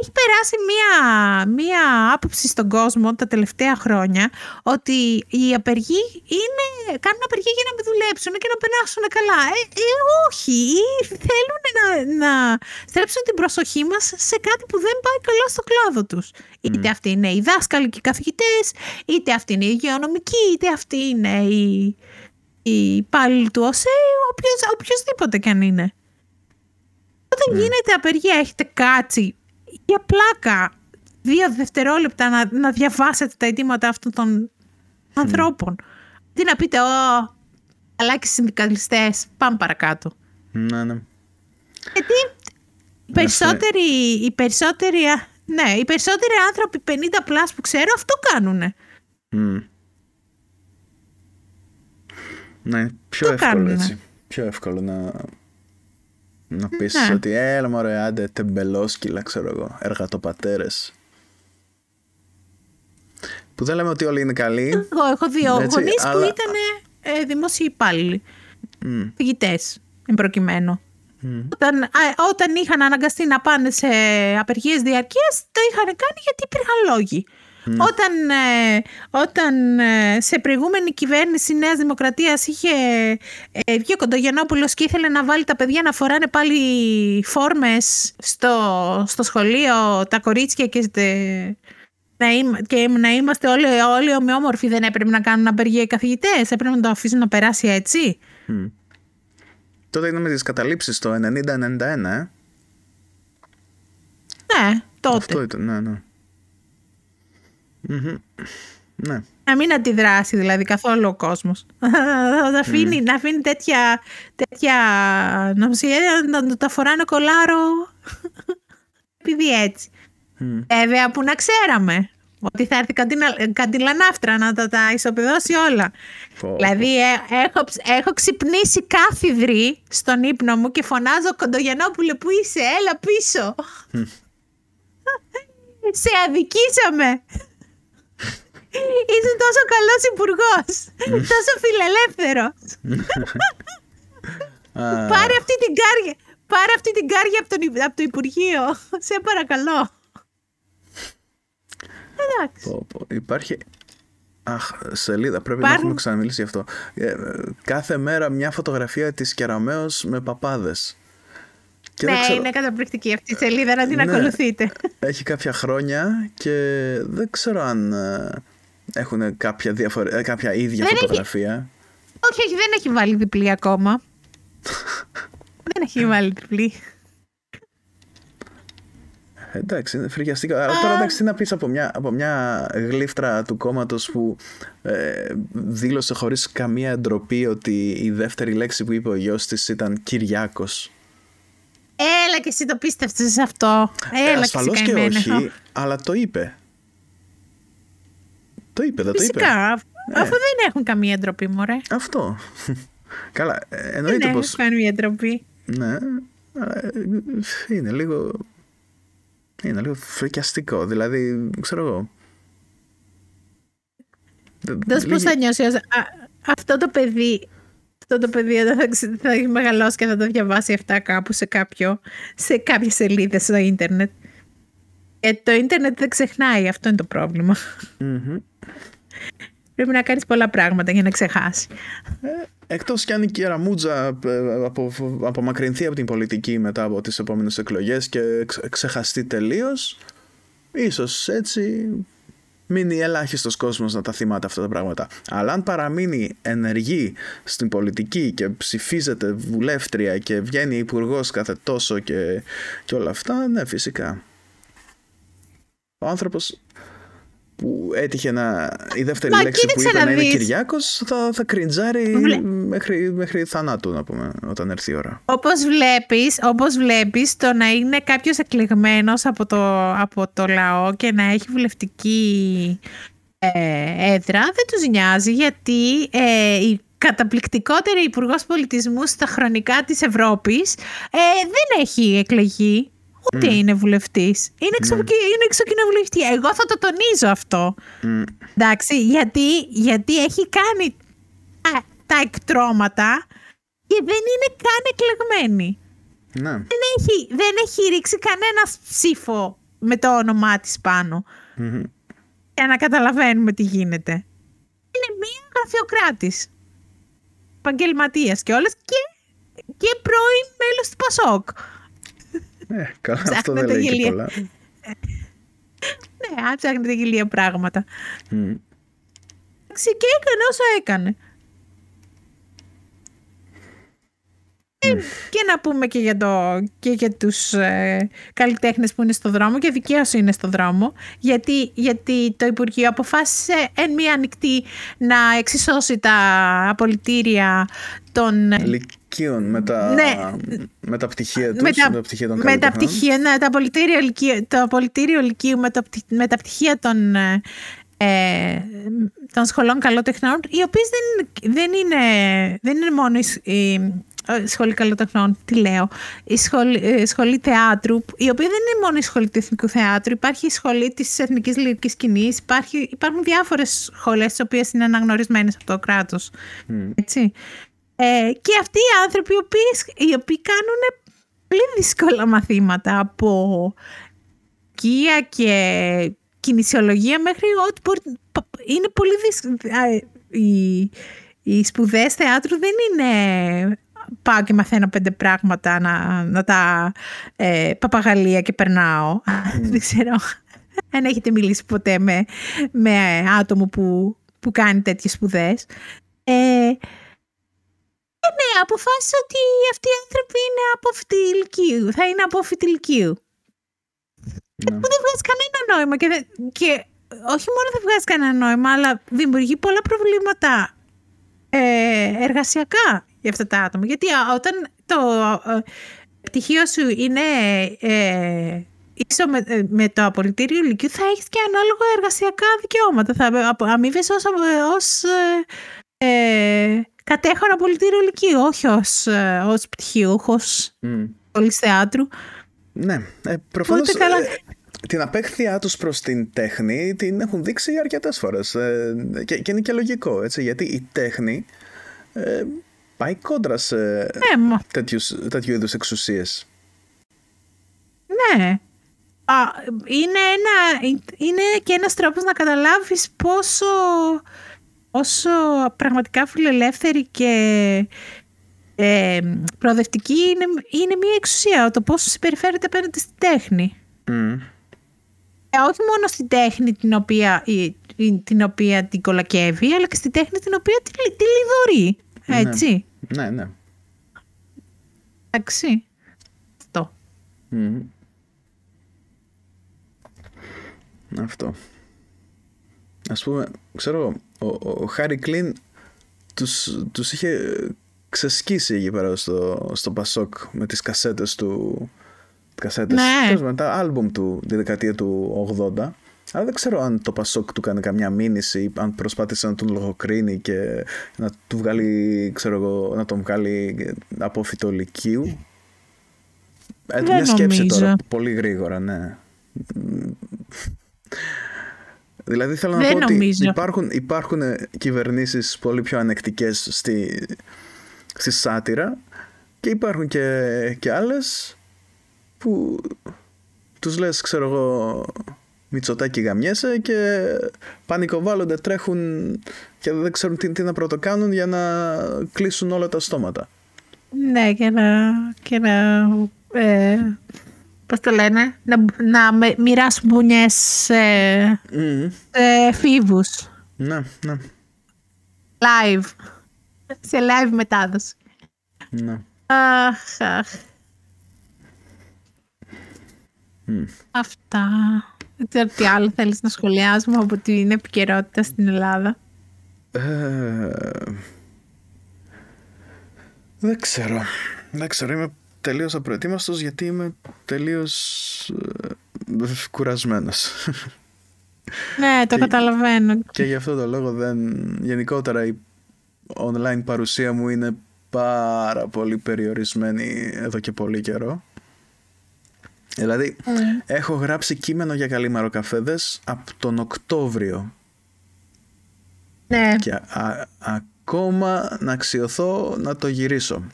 Έχει περάσει μία, μία άποψη στον κόσμο τα τελευταία χρόνια ότι οι απεργοί είναι, κάνουν απεργία για να μην δουλέψουν και να περάσουν καλά. Ε, ε, όχι, θέλουν να, να στρέψουν την προσοχή μας σε κάτι που δεν πάει καλά στο κλάδο τους. Είτε αυτοί είναι οι δάσκαλοι και οι καθηγητές, είτε αυτοί είναι οι υγειονομικοί, είτε αυτοί είναι οι, οι υπάλληλοι του ΟΣΕ, οποιος, οποιοσδήποτε κι αν είναι. Όταν γίνεται απεργία, έχετε κάτσει για πλάκα δύο δευτερόλεπτα να, να διαβάσετε τα αιτήματα αυτών των ανθρώπων. Τι να πείτε, Ω, καλά και συνδικαλιστές, πάμε παρακάτω. Ναι, ναι. Γιατί οι περισσότεροι, οι περισσότεροι, α, ναι, οι περισσότεροι άνθρωποι 50 plus που ξέρω αυτό κάνουνε. Μμ. Ναι, πιο Το εύκολο κάνουνε. έτσι. Πιο εύκολο να, να πεις Ναι. ότι έλα μωρέ άντε τεμπελόσκυλα ξέρω εγώ, εργατοπατέρες. Που δεν λέμε ότι όλοι είναι καλοί. Εγώ έχω δύο Έτσι, γονείς που αλλά- ήταν ε, δημόσιοι υπάλληλοι, Μμ, φυγητές, εν προκειμένου. μμ. Όταν, α, όταν είχαν αναγκαστεί να πάνε σε απεργίες διαρκείας, το είχαν κάνει γιατί υπήρχαν λόγοι. Όταν, ε, όταν ε, σε προηγούμενη κυβέρνηση Νέας Δημοκρατίας είχε ε, βγει ο Κοντογεννόπουλος και ήθελε να βάλει τα παιδιά να φοράνε πάλι φόρμες στο, στο σχολείο, τα κορίτσια και, τε- να, είμα- και να είμαστε όλοι, όλοι ομοιόμορφοι, δεν έπρεπε να κάνουν απεργία οι καθηγητές, έπρεπε να το αφήσουν να περάσει έτσι. Μμ. Τότε είναι με τις καταλήψεις το 90-91, ε. Ναι, τότε. Αυτό ήταν, ναι, ναι. Μμμ. Ναι. Να μην αντιδράσει δηλαδή καθόλου ο κόσμος. [laughs] να, αφήνει, να αφήνει τέτοια, τέτοια νομοσχέδια να το τα φοράνε κολάρο [laughs] επειδή έτσι. Μμ. Βέβαια που να ξέραμε ότι θα έρθει καντίνα- καντιλανάφτρα να τα, τα ισοπεδώσει όλα. Πω, πω. Δηλαδή ε, έχω, ψ- έχω ξυπνήσει κάθιδρη στον ύπνο μου και φωνάζω Κοντογεννόπουλε που είσαι, έλα πίσω. [laughs] Σε αδικήσαμε. Είσαι τόσο καλός υπουργός, τόσο φιλελεύθερος. Α, Πάρε αυτή την κάρια. Πάρε αυτή την κάρια από, τον, Υ- από το Υπουργείο. Σε παρακαλώ. Εντάξει. πω, πω. Υπάρχει... Αχ, σελίδα, πρέπει να Υπάρχουν- έχουμε ξαναμιλήσει γι' αυτό. Ε, ε, κάθε μέρα μια φωτογραφία της Κεραμέως με παπάδες. Και ναι, δεν ξέρω, είναι καταπληκτική αυτή η σελίδα να την Ναι. ακολουθείτε. έχει κάποια χρόνια και δεν ξέρω αν ε, έχουν κάποια, διαφορε... ε, κάποια ίδια Δεν έχει. φωτογραφία. όχι, όχι, δεν έχει βάλει διπλή ακόμα. [laughs] δεν έχει βάλει διπλή. Εντάξει, είναι φρικιαστικά. Αλλά τώρα εντάξει, τι να πεις από μια, από μια γλύφτρα του κόμματος που ε, δήλωσε χωρίς καμία ντροπή ότι η δεύτερη λέξη που είπε ο γιος της ήταν Κυριάκος. Έλα και εσύ το πίστευσες σε αυτό. Ε, Έλα ασφαλώς και, και εσύ καημένη. όχι, αλλά το είπε. Το είπε, δεν το είπε. Φυσικά, αφ- Ε. αφού δεν έχουν καμία ντροπή, μωρέ. Αυτό. [laughs] Καλά, ε, Δεν εννοείται έχουν πως... καμία ντροπή. Ναι, αλλά, ε, είναι λίγο... Είναι λίγο φρικιαστικό, δηλαδή, ξέρω εγώ. Δες πώς θα νιώσεις. ως- α, αυτό το παιδί, αυτό το παιδί όταν θα, ξε- θα έχει μεγαλώσει και θα το διαβάσει αυτά κάπου σε κάποιο, σε κάποιες σελίδες στο ίντερνετ. Ε, το ίντερνετ δεν ξεχνάει, αυτό είναι το προβλημα Πρέπει να κάνεις πολλά πράγματα για να ξεχάσει. Ε, εκτός κι αν η Κεραμούτζα ε, απο, απομακρυνθεί από την πολιτική μετά από τις επόμενες εκλογές και ξεχαστεί τελείως, ίσως έτσι μείνει ελάχιστος κόσμος να τα θυμάται αυτά τα πράγματα. Αλλά αν παραμείνει ενεργή στην πολιτική και ψηφίζεται βουλεύτρια και βγαίνει υπουργός κάθε τόσο και, και όλα αυτά, ναι φυσικά. Ο άνθρωπος που έτυχε να. Η δεύτερη Μα, λέξη που είπε να, είναι Κυριάκος θα, θα κριντζάρει μέχρι, μέχρι θανάτου, να πούμε, όταν έρθει η ώρα. Όπως βλέπεις, όπως βλέπεις, το να είναι κάποιος εκλεγμένος από το, από το λαό και να έχει βουλευτική ε, έδρα δεν τους νοιάζει γιατί ε, η καταπληκτικότερη υπουργός πολιτισμού στα χρονικά της Ευρώπης ε, δεν έχει εκλεγεί Ούτε είναι βουλευτής. Είναι, εξω... mm. είναι εξοκοινοβουλευτή. Εγώ θα το τονίζω αυτό. Εντάξει, γιατί, γιατί έχει κάνει τα, τα εκτρώματα και δεν είναι καν εκλεγμένη. Ναι. Δεν, έχει, δεν έχει ρίξει κανένα ψήφο με το όνομά της πάνω. Για να καταλαβαίνουμε τι γίνεται. Είναι μία γραφειοκράτης. Επαγγελματίας και όλες και, και πρώην μέλος του Πασόκ. Ε, καλά, αυτό δεν λέει και πολλά. ναι, αν ψάχνετε γελία πράγματα. Mm. Και έκανε όσο έκανε. Mm. Και να πούμε και για, το, και για τους ε, καλλιτέχνες που είναι στο δρόμο και δικαίως είναι στο δρόμο γιατί, γιατί το Υπουργείο αποφάσισε εν μία ανοιχτή να εξισώσει τα απολυτήρια των λυκείων με τα, ναι. με τα πτυχία τους, με τα, με τα πτυχία των με τα πτυχία, ναι, το απολυτήριο λυκείου, το απολυτήριο λυκείου με, το, με τα πτυχία των, ε, των σχολών καλότεχνων, οι οποίες δεν, δεν, είναι, δεν είναι μόνο η, η σχολή καλοτεχνών, τι λέω, η σχολή, η σχολή θεάτρου, η οποία δεν είναι μόνο η σχολή του Εθνικού Θεάτρου, υπάρχει η σχολή της Εθνικής Λυρικής Σκηνής, υπάρχει, υπάρχουν διάφορες σχολές τις οποίες είναι αναγνωρισμένες από το κράτος. Mm. Έτσι. Ε, και αυτοί οι άνθρωποι οι οποίοι, οι οποίοι κάνουν πολύ δύσκολα μαθήματα από οικία και κινησιολογία μέχρι ό,τι μπορεί... Είναι πολύ δύσκολο. Οι, οι σπουδές θεάτρου δεν είναι πάω και μαθαίνω πέντε πράγματα να, να τα ε, παπαγαλία και περνάω. [laughs] δεν ξέρω αν έχετε μιλήσει ποτέ με, με άτομο που, που κάνει τέτοιες σπουδές. Ε, ε, ναι, αποφάσισα ότι αυτοί οι άνθρωποι είναι από ηλικίου. Θα είναι από ηλικίου. Ναι. Που δεν βγάζει κανένα νόημα. Και, και όχι μόνο δεν βγάζει κανένα νόημα, αλλά δημιουργεί πολλά προβλήματα ε, εργασιακά για αυτά τα άτομα. Γιατί όταν το ε, πτυχίο σου είναι ε, ίσο με, ε, με, το απολυτήριο ηλικίου, θα έχεις και ανάλογα εργασιακά δικαιώματα. Θα αμείβεσαι ως, ως ε, κατέχω ένα πολιτήριο ηλικίου, όχι ως, ε, ως πτυχιούχος mm. θεάτρου. Ναι, ε, προφανώς καλά... Ε, την απέχθειά τους προς την τέχνη την έχουν δείξει αρκετές φορές ε, και, και είναι και λογικό, έτσι, γιατί η τέχνη ε, πάει κόντρα σε ναι, τέτοιους, τέτοιου είδους εξουσίες. Ναι. Α, είναι, ένα, είναι και ένας τρόπος να καταλάβεις πόσο όσο πραγματικά φιλελεύθερη και ε, προοδευτική είναι, είναι μια εξουσία το πώς συμπεριφέρεται απέναντι στην τέχνη. Mm. Ε, όχι μόνο στην τέχνη την οποία, την οποία την κολακεύει, αλλά και στην τέχνη την οποία τη, τη λιδωρεί. Ναι. Έτσι. Ναι, ναι. Εντάξει. Αυτό. Mm. Αυτό. Ας πούμε, ξέρω ο, ο Χάρη Κλίν τους, τους είχε ξεσκίσει εκεί πέρα στο, στο Πασόκ με τις κασέτες του κασέτες, ναι. με τα άλμπουμ του τη δεκαετία του 80 αλλά δεν ξέρω αν το Πασόκ του κάνει καμιά μήνυση ή αν προσπάθησε να τον λογοκρίνει και να του βγάλει, ξέρω εγώ, να τον βγάλει από φυτολικίου. Ε, μια σκέψη τώρα, πολύ γρήγορα, ναι. Δηλαδή θέλω να πω ότι υπάρχουν, υπάρχουν κυβερνήσεις πολύ πιο ανεκτικές στη, στη σάτυρα και υπάρχουν και, και άλλες που τους λες ξέρω εγώ Μητσοτάκι γαμιέσαι και πανικοβάλλονται, τρέχουν και δεν ξέρουν τι, τι να πρωτοκάνουν για να κλείσουν όλα τα στόματα. Ναι, και να, και να ε, πώς το λένε, να, να μοιράσουν μπουνιές σε, mm. σε φίβους. Ναι, ναι. Live. Σε live μετάδοση. Ναι. Αχ, αχ. Mm. Αυτά. Δεν ξέρω τι άλλο θέλεις να σχολιάσουμε από την επικαιρότητα στην Ελλάδα. Ε, δεν ξέρω. Δεν ξέρω. Είμαι τελείως απροετοίμαστος γιατί είμαι τελείως ε, κουρασμένος. Ναι, το καταλαβαίνω. Και γι' αυτό το λόγο δεν... Γενικότερα η online παρουσία μου είναι πάρα πολύ περιορισμένη εδώ και πολύ καιρό. Δηλαδή, mm. έχω γράψει κείμενο για καλή μαροκαφέδες από τον Οκτώβριο. Ναι. Και α, ακόμα να αξιωθώ να το γυρίσω.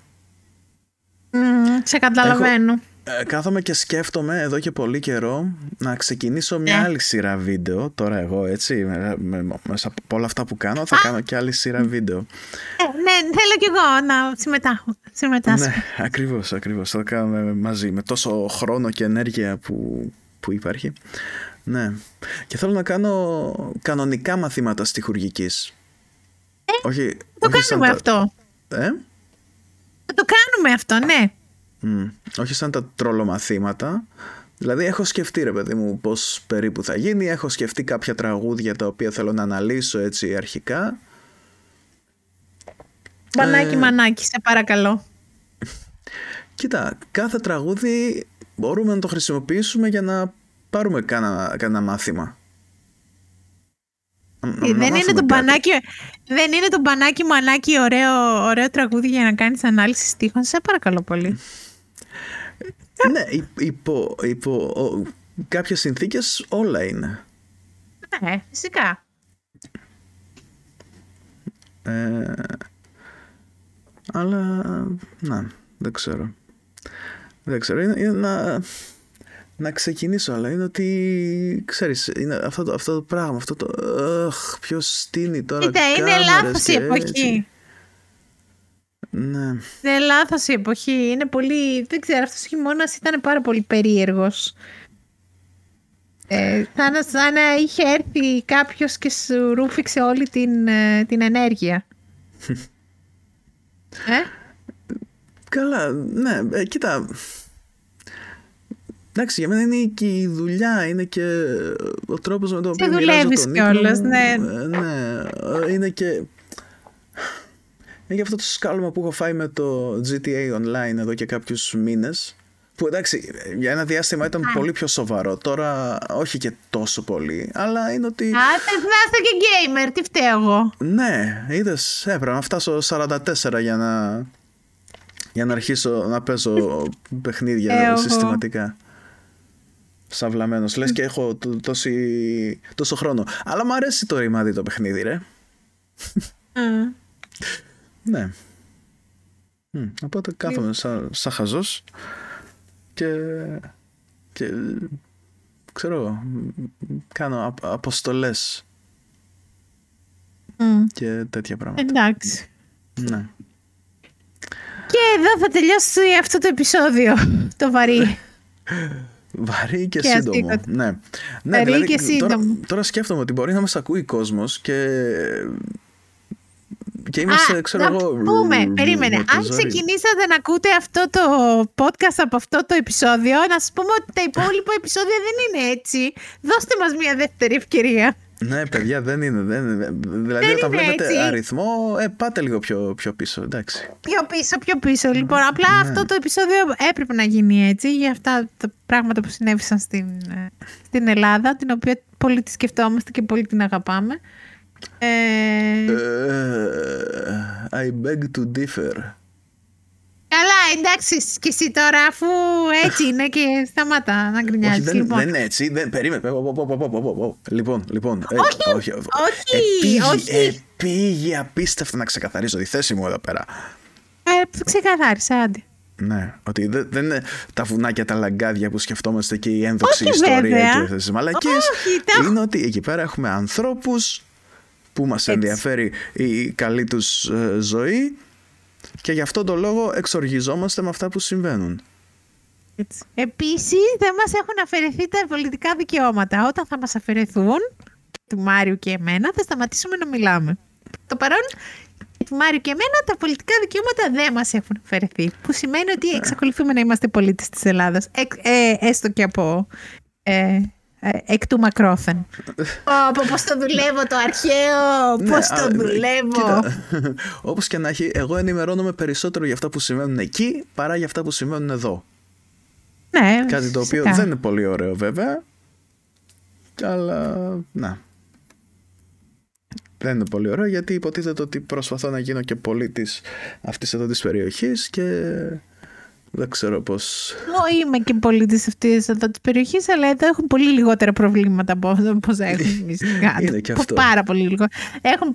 Mm, σε καταλαβαίνω. ε, κάθομαι και σκέφτομαι εδώ και πολύ καιρό να ξεκινήσω μια ναι. άλλη σειρά βίντεο. Τώρα εγώ έτσι, μέσα από όλα αυτά που κάνω, θα κάνω και άλλη σειρά βίντεο. Ε, ναι, θέλω κι εγώ να συμμετάχω. συμμετάσχω. Ναι, ακριβώς, ακριβώς. Θα το κάνουμε μαζί με τόσο χρόνο και ενέργεια που, που υπάρχει. Ναι. Και θέλω να κάνω κανονικά μαθήματα στοιχουργικής. Ε, όχι, το όχι κάνουμε αυτό. Ε; Θα το κάνουμε αυτό, ναι. Mm. Όχι σαν τα τρολομαθήματα. Δηλαδή έχω σκεφτεί ρε παιδί μου πώς περίπου θα γίνει. Έχω σκεφτεί κάποια τραγούδια τα οποία θέλω να αναλύσω έτσι αρχικά. Μανάκι, ε... μανάκι, σε παρακαλώ. Κοίτα, κάθε τραγούδι μπορούμε να το χρησιμοποιήσουμε για να πάρουμε κάνα, μάθημα. Ε, δεν, είναι το μπανάκι, δεν είναι το μπανάκι μανάκι ωραίο, ωραίο τραγούδι για να κάνεις ανάλυση στίχων. Σε παρακαλώ πολύ. ναι, υπό, υπό κάποιες συνθήκες όλα είναι. Ναι, φυσικά. Ε, αλλά, να, δεν ξέρω. Δεν ξέρω, είναι, είναι να, να ξεκινήσω, αλλά είναι ότι, ξέρεις, είναι αυτό το, αυτό το πράγμα, αυτό το, αχ, ποιος στείνει τώρα Κοίτα, είναι λάθος η εποχή. Ναι. Είναι λάθος η εποχή, είναι πολύ, δεν ξέρω, αυτός ο χειμώνας ήταν πάρα πολύ περίεργος. Ε, σαν, σαν να είχε έρθει κάποιος και σου ρούφηξε όλη την, ε, την ενέργεια. [laughs] ε; Καλά, ναι, ε, κοίτα. Εντάξει, για μένα είναι και η δουλειά, είναι και ο τρόπος με τον οποίο μοιράζω τον κιόλας, ναι. Ε, ναι, ε, είναι και... Είναι και αυτό το σκάλωμα που έχω φάει με το GTA Online εδώ και κάποιους μήνες που εντάξει, για ένα διάστημα ήταν πολύ πιο σοβαρό. Τώρα όχι και τόσο πολύ, αλλά είναι ότι. Α, θες και gamer, τι φταίω εγώ. Ναι, είδες, έπρεπε να φτάσω 44 για να για να αρχίσω να παίζω παιχνίδια ε, συστηματικά. Σαυλαμένο. Λες και έχω τόσο χρόνο. Αλλά μου αρέσει το ρημάδι το παιχνίδι, ρε. ναι. οπότε κάθομαι σαν, σαν χαζός και, και ξέρω κάνω αποστολές και τέτοια πράγματα. Εντάξει. Ναι. Και εδώ θα τελειώσει αυτό το επεισόδιο. Το βαρύ. [laughs] Βαρύ και, σύντομο. Ναι. ναι Βαρύ δηλαδή, και σύντομο. Τώρα, τώρα σκέφτομαι ότι μπορεί να μας ακούει κόσμος και. Και είμαστε, Α, ξέρω να εγώ. Πούμε, περίμενε. Αν ξεκινήσατε να ακούτε αυτό το podcast από αυτό το επεισόδιο, να σας πούμε ότι τα υπόλοιπα επεισόδια δεν είναι έτσι. Δώστε μας μια δεύτερη ευκαιρία. Ναι, παιδιά, δεν είναι. Δεν είναι. Δηλαδή, δεν όταν είναι βλέπετε έτσι. αριθμό, ε, πάτε λίγο πιο, πιο πίσω. Εντάξει. Πιο πίσω, πιο πίσω. Λοιπόν, απλά Ναι. αυτό το επεισόδιο έπρεπε να γίνει έτσι για αυτά τα πράγματα που συνέβησαν στην, ε, στην Ελλάδα, την οποία πολύ τη σκεφτόμαστε και πολύ την αγαπάμε. Ε, Ε, I beg to differ. Καλά, εντάξει, και εσύ τώρα, αφού έτσι είναι και σταμάτα να Όχι, γκρινιάζεις. δεν, λοιπόν. δεν είναι έτσι. Δεν, περίμενε. Πω, πω, πω, πω, πω, πω, πω, πω. Λοιπόν, λοιπόν. ε, Όχι, όχι, όχι, επήγει, όχι. επήγει απίστευτα να ξεκαθαρίσω τη θέση μου εδώ πέρα. Ε, ξεκαθάρισα, άντε. Ναι, ότι δεν, δεν είναι τα βουνάκια, τα λαγκάδια που σκεφτόμαστε και η ένδοξη Όχι, ιστορία βέβαια. και αυτές τις μαλακίες. Όχι, τα- Είναι ότι εκεί πέρα έχουμε ανθρώπους που μας Έτσι. ενδιαφέρει η καλή τους ε, ζωή και γι' αυτό το λόγο εξοργιζόμαστε με αυτά που συμβαίνουν. Έτσι. Επίσης δεν μας έχουν αφαιρεθεί τα πολιτικά δικαιώματα. Όταν θα μας αφαιρεθούν, του Μάριου και εμένα, θα σταματήσουμε να μιλάμε. Το παρόν, του Μάριου και εμένα, τα πολιτικά δικαιώματα δεν μας έχουν αφαιρεθεί. Που σημαίνει ότι εξακολουθούμε να είμαστε πολίτες της Ελλάδας. Εκ- ε, έστω και από... Ε, ε, εκ του μακρόθεν. Πω, πώς το δουλεύω το αρχαίο, πώς Ναι, το α, δουλεύω. Κοίτα, [laughs] όπως και να έχει, εγώ ενημερώνομαι περισσότερο για αυτά που συμβαίνουν εκεί παρά για αυτά που συμβαίνουν εδώ. Ναι, Κάτι το οποίο φυσικά. δεν είναι πολύ ωραίο βέβαια. Αλλά να. Δεν είναι πολύ ωραίο γιατί υποτίθεται ότι προσπαθώ να γίνω και πολίτης αυτής εδώ της περιοχής και δεν ξέρω πώς... Εγώ είμαι και πολίτη αυτή εδώ της περιοχής, αλλά εδώ έχουν πολύ λιγότερα προβλήματα από όπω έχουμε εμείς Είναι και αυτό. Πάρα πολύ λίγο. Έχουν,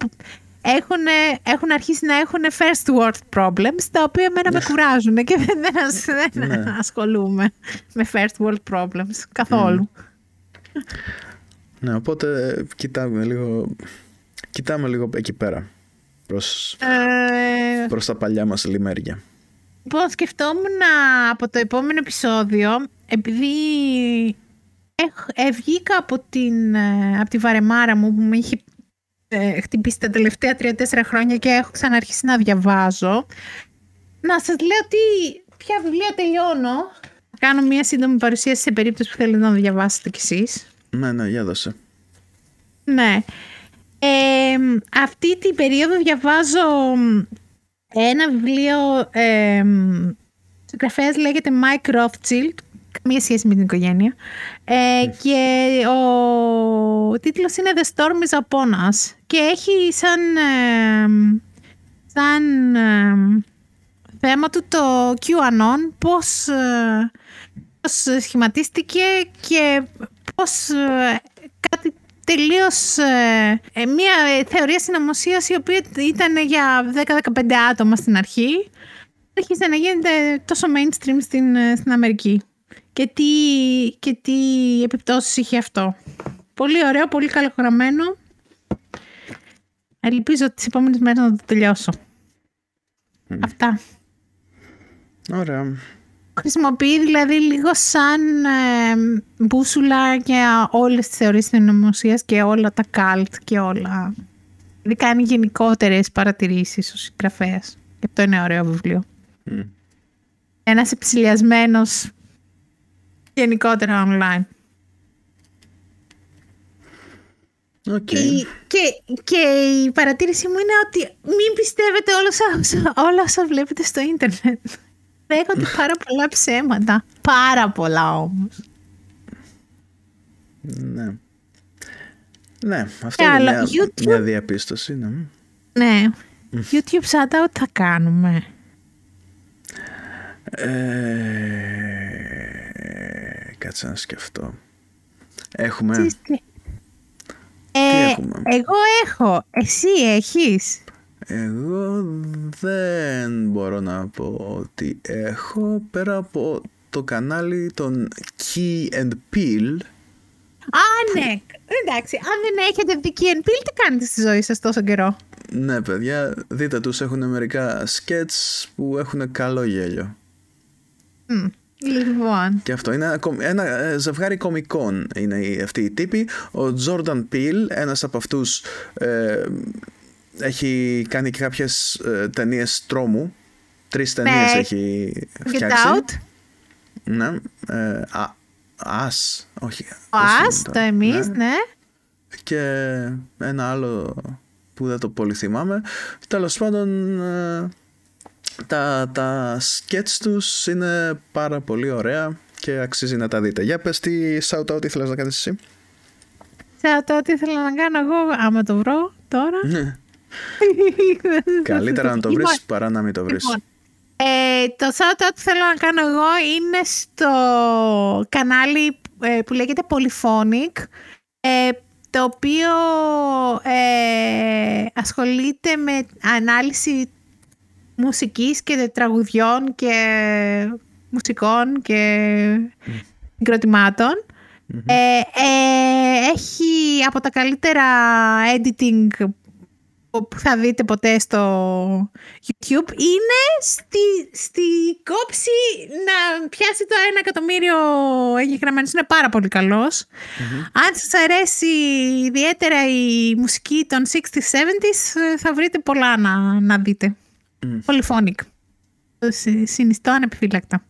έχουν, έχουν αρχίσει να έχουν first world problems, τα οποία εμένα με κουράζουν και δεν, δεν, ασ- δεν Ναι. ασχολούμαι με first world problems καθόλου. Ναι, οπότε κοιτάμε λίγο, κοιτάμε λίγο εκεί πέρα προς, Ε, προς τα παλιά μας λιμέρια. Λοιπόν, σκεφτόμουν να- από το επόμενο επεισόδιο, επειδή έχ, ε, βγήκα από, την, ε, από τη βαρεμάρα μου που με είχε ε, χτυπήσει τα τελευταία 3-4 χρόνια και έχω ξαναρχίσει να διαβάζω, να σας λέω τι, ποια βιβλία τελειώνω. Θα Κάνω μια σύντομη παρουσίαση σε περίπτωση που θέλετε να διαβάσετε κι εσείς. Ναι, ναι, για δώσε. Ναι. Ε, αυτή την περίοδο διαβάζω μ, ένα βιβλίο ε, μ, συγγραφέας λέγεται Mike Rothschild. Καμία σχέση με την οικογένεια. Ε, και ο, ο τίτλος είναι The Storm is Upon Us. Και έχει σαν ε, μ, σαν ε, θέμα του το QAnon πώς, ε, πώς σχηματίστηκε και πώς ε, κάτι τελείως ε, ε, μια ε, θεωρία συνωμοσίας η οποία ήταν για 10-15 άτομα στην αρχή άρχισε να γίνεται τόσο mainstream στην, ε, στην Αμερική και τι, και τι επιπτώσεις είχε αυτό. Πολύ ωραίο, πολύ καλογραμμένο. Ελπίζω τις επόμενες μέρες να το τελειώσω. Αυτά. Ωραία. Χρησιμοποιεί δηλαδή λίγο σαν ε, μπούσουλα για όλες τις θεωρίες της νομοσίας και όλα τα καλτ και όλα. Δηλαδή κάνει γενικότερες παρατηρήσεις ο συγγραφέας. Και αυτό είναι ωραίο βιβλίο. Μμ. Ένας εψηλιασμένος γενικότερα online. Οκ. Και, και, και η παρατήρηση μου είναι ότι μην πιστεύετε όλα όσα, όλα όσα βλέπετε στο ίντερνετ. Δέχονται πάρα πολλά ψέματα. Πάρα πολλά όμως. Ναι. Ναι, αυτό Και είναι άλλο, μια, YouTube. μια διαπίστωση. Ναι. Ναι. YouTube shout-out θα κάνουμε. Ε, κάτσε να σκεφτώ. Έχουμε. Ξέρεις τι. Ε, έχουμε; Εγώ έχω. Εσύ έχεις. Εγώ δεν μπορώ να πω ότι έχω πέρα από το κανάλι των Key and Peel. Α, ναι. Εντάξει, αν δεν έχετε δική εν πύλη, τι κάνετε στη ζωή σας τόσο καιρό; Ναι, παιδιά, δείτε τους έχουν μερικά σκέτς που έχουν καλό γέλιο. Μμ, Λοιπόν. Και αυτό είναι ένα, κομ- ένα ε, ζευγάρι κομικών είναι οι- αυτοί οι τύποι. Ο Τζόρνταν Πιλ, ένας από αυτούς ε, έχει κάνει και κάποιες ε, ταινίες τρόμου. Τρεις ταινίες Ναι. έχει Get φτιάξει. out. Ναι. Ε, α, Ας, όχι. Ο πώς Ας, είναι το εμείς, Ναι. ναι. Και ένα άλλο που δεν το πολύ θυμάμαι. Τέλος πάντων, ε, τα, τα σκέτς τους είναι πάρα πολύ ωραία και αξίζει να τα δείτε. Για πες τι shout-out ήθελες να κάνεις εσύ. Shout-out τι ήθελα να κάνω εγώ, άμα το βρω τώρα. [laughs] Καλύτερα να το Λοιπόν, βρεις παρά να μην το βρεις. Λοιπόν, ε, το shout-out που θέλω να κάνω εγώ είναι στο κανάλι ε, που λέγεται Polyphonic ε, το οποίο ε, ασχολείται με ανάλυση μουσικής και τραγουδιών και μουσικών και συγκροτημάτων. Ε, ε, έχει από τα καλύτερα editing που θα δείτε ποτέ στο YouTube είναι στη, στη κόψη να πιάσει το ένα εκατομμύριο εγγεγραμμένους. Είναι πάρα πολύ Αν σας αρέσει ιδιαίτερα η μουσική των 60s, 70s θα βρείτε πολλά να, να δείτε. Mm. Polyphonic. Συνιστώ ανεπιφύλακτα.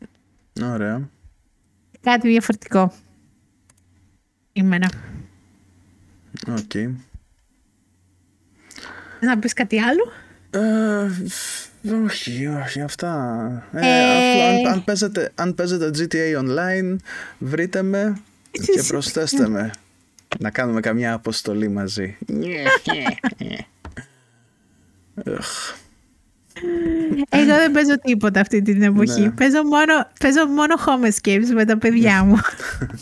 Ωραία. Κάτι διαφορετικό. Σήμερα. Ok. Okay. Να πεις κάτι άλλο; Ε, όχι, όχι, αυτά. Ε, ε... αν, παίζετε, αν παίζετε GTA Online, βρείτε με και [laughs] προσθέστε με. Να κάνουμε καμιά αποστολή μαζί. [laughs] Εγώ δεν παίζω τίποτα αυτή την εποχή. Ναι. Παίζω, μόνο, παίζω μόνο home escapes με τα παιδιά μου.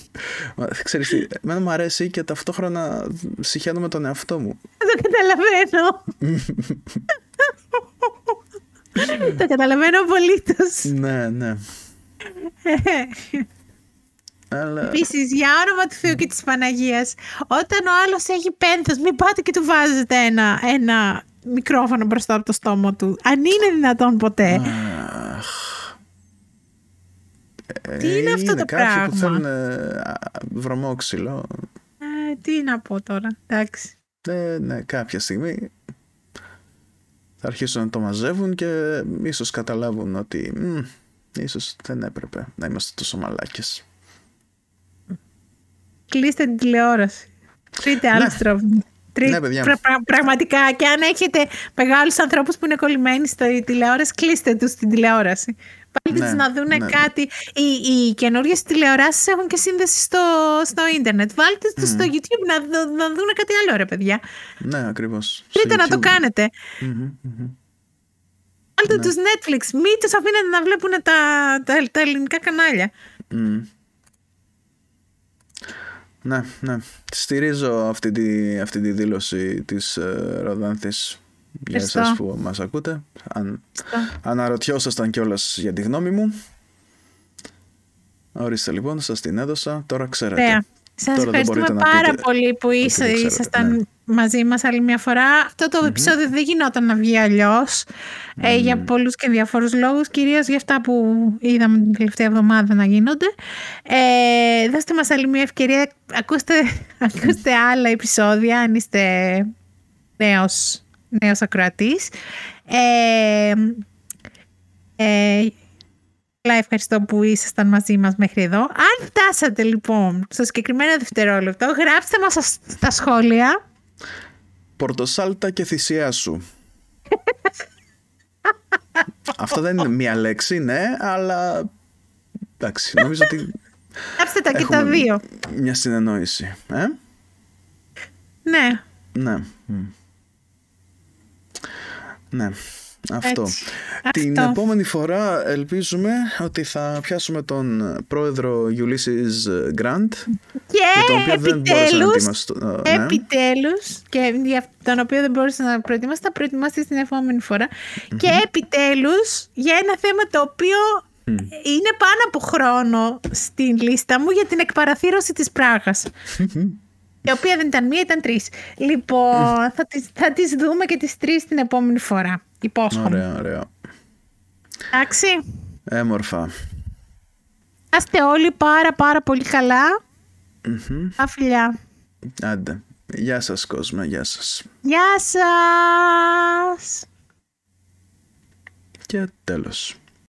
[laughs] Ξέρεις τι, εμένα μου αρέσει και ταυτόχρονα συχαίνω με τον εαυτό μου. Το καταλαβαίνω. [laughs] Το καταλαβαίνω απολύτως. Ναι, ναι. Αλλά... Επίσης, για όνομα του Θεού και της Παναγίας, όταν ο άλλος έχει πένθος, μην πάτε και του βάζετε ένα, ένα μικρόφωνο μπροστά από το στόμα του. Αν είναι δυνατόν ποτέ. Τι είναι αυτό το πράγμα. Κάποιοι που θέλουν βρωμόξυλο. Ε, τι να πω τώρα, εντάξει. Ε, ναι, κάποια στιγμή θα αρχίσουν να το μαζεύουν και ίσως καταλάβουν ότι μ, ίσως δεν έπρεπε να είμαστε τόσο μαλάκες. Κλείστε την τηλεόραση. Πείτε άλλο ναι. Τρόπο. Ναι, πραγματικά. Και αν έχετε μεγάλους ανθρώπους που είναι κολλημένοι στη τηλεόραση, κλείστε τους στην τηλεόραση. Βάλτε ναι, να δουν ναι. κάτι. Οι, οι καινούριε τηλεοράσεις έχουν και σύνδεση στο, στο ίντερνετ. Βάλτε τους στο YouTube να, να δουν κάτι άλλο, ρε παιδιά. Ναι, ακριβώς. Πείτε να το κάνετε. Mm-hmm, Βάλτε ναι. τους Netflix. Μην τους αφήνετε να βλέπουν τα, τα, τα ελληνικά κανάλια. Ναι, ναι. Στηρίζω αυτή τη, αυτή τη δήλωση της uh, Ροδάνθης για εσάς που μας ακούτε. Αν αναρωτιόσασταν κιόλας για τη γνώμη μου. Ορίστε λοιπόν, σας την έδωσα. Τώρα ξέρετε. Ωραία. Σας Τώρα ευχαριστούμε πάρα πολύ που ήσασταν ναι. Μαζί μας άλλη μια φορά. Αυτό το επεισόδιο δεν γινόταν να βγει αλλιώς ε, για πολλούς και διαφορούς λόγους, κυρίως για αυτά που είδαμε την τελευταία εβδομάδα να γίνονται. Ε, δώστε μας άλλη μια ευκαιρία, ακούστε, [laughs] ακούστε άλλα επεισόδια αν είστε νέος, νέος ακροατής. Ε, ε, ευχαριστώ που ήσασταν μαζί μας μέχρι εδώ. Αν φτάσατε λοιπόν στο συγκεκριμένο δευτερόλεπτο, γράψτε μας στα σχόλια. Πορτοσάλτα και θυσία σου. Αυτό δεν είναι μία λέξη, ναι, αλλά εντάξει, νομίζω ότι Γράψτε τα και τα δύο. Μια συνεννόηση, ε; Ναι. Ναι. Ναι. Αυτό. Την επόμενη φορά ελπίζουμε ότι θα πιάσουμε τον πρόεδρο Ulysses Grant και επιτέλους, ναι. επιτέλους και για τον οποίο δεν μπορούσα να προετοιμάσω θα προετοιμάσετε την επόμενη και επιτέλους για ένα θέμα το οποίο είναι πάνω από χρόνο στην λίστα μου για την εκπαραθύρωση της Πράγας η οποία δεν ήταν μία, ήταν τρεις. Λοιπόν, θα τις, θα τις δούμε και τις τρεις την επόμενη φορά. Υπόσχομαι. Ωραία, ωραία. Εντάξει. Έμορφα. Είστε όλοι πάρα πάρα πολύ καλά. Αφιλιά. Άντε. Γεια σας κόσμο, γεια σας. Γεια σας. Και τέλος.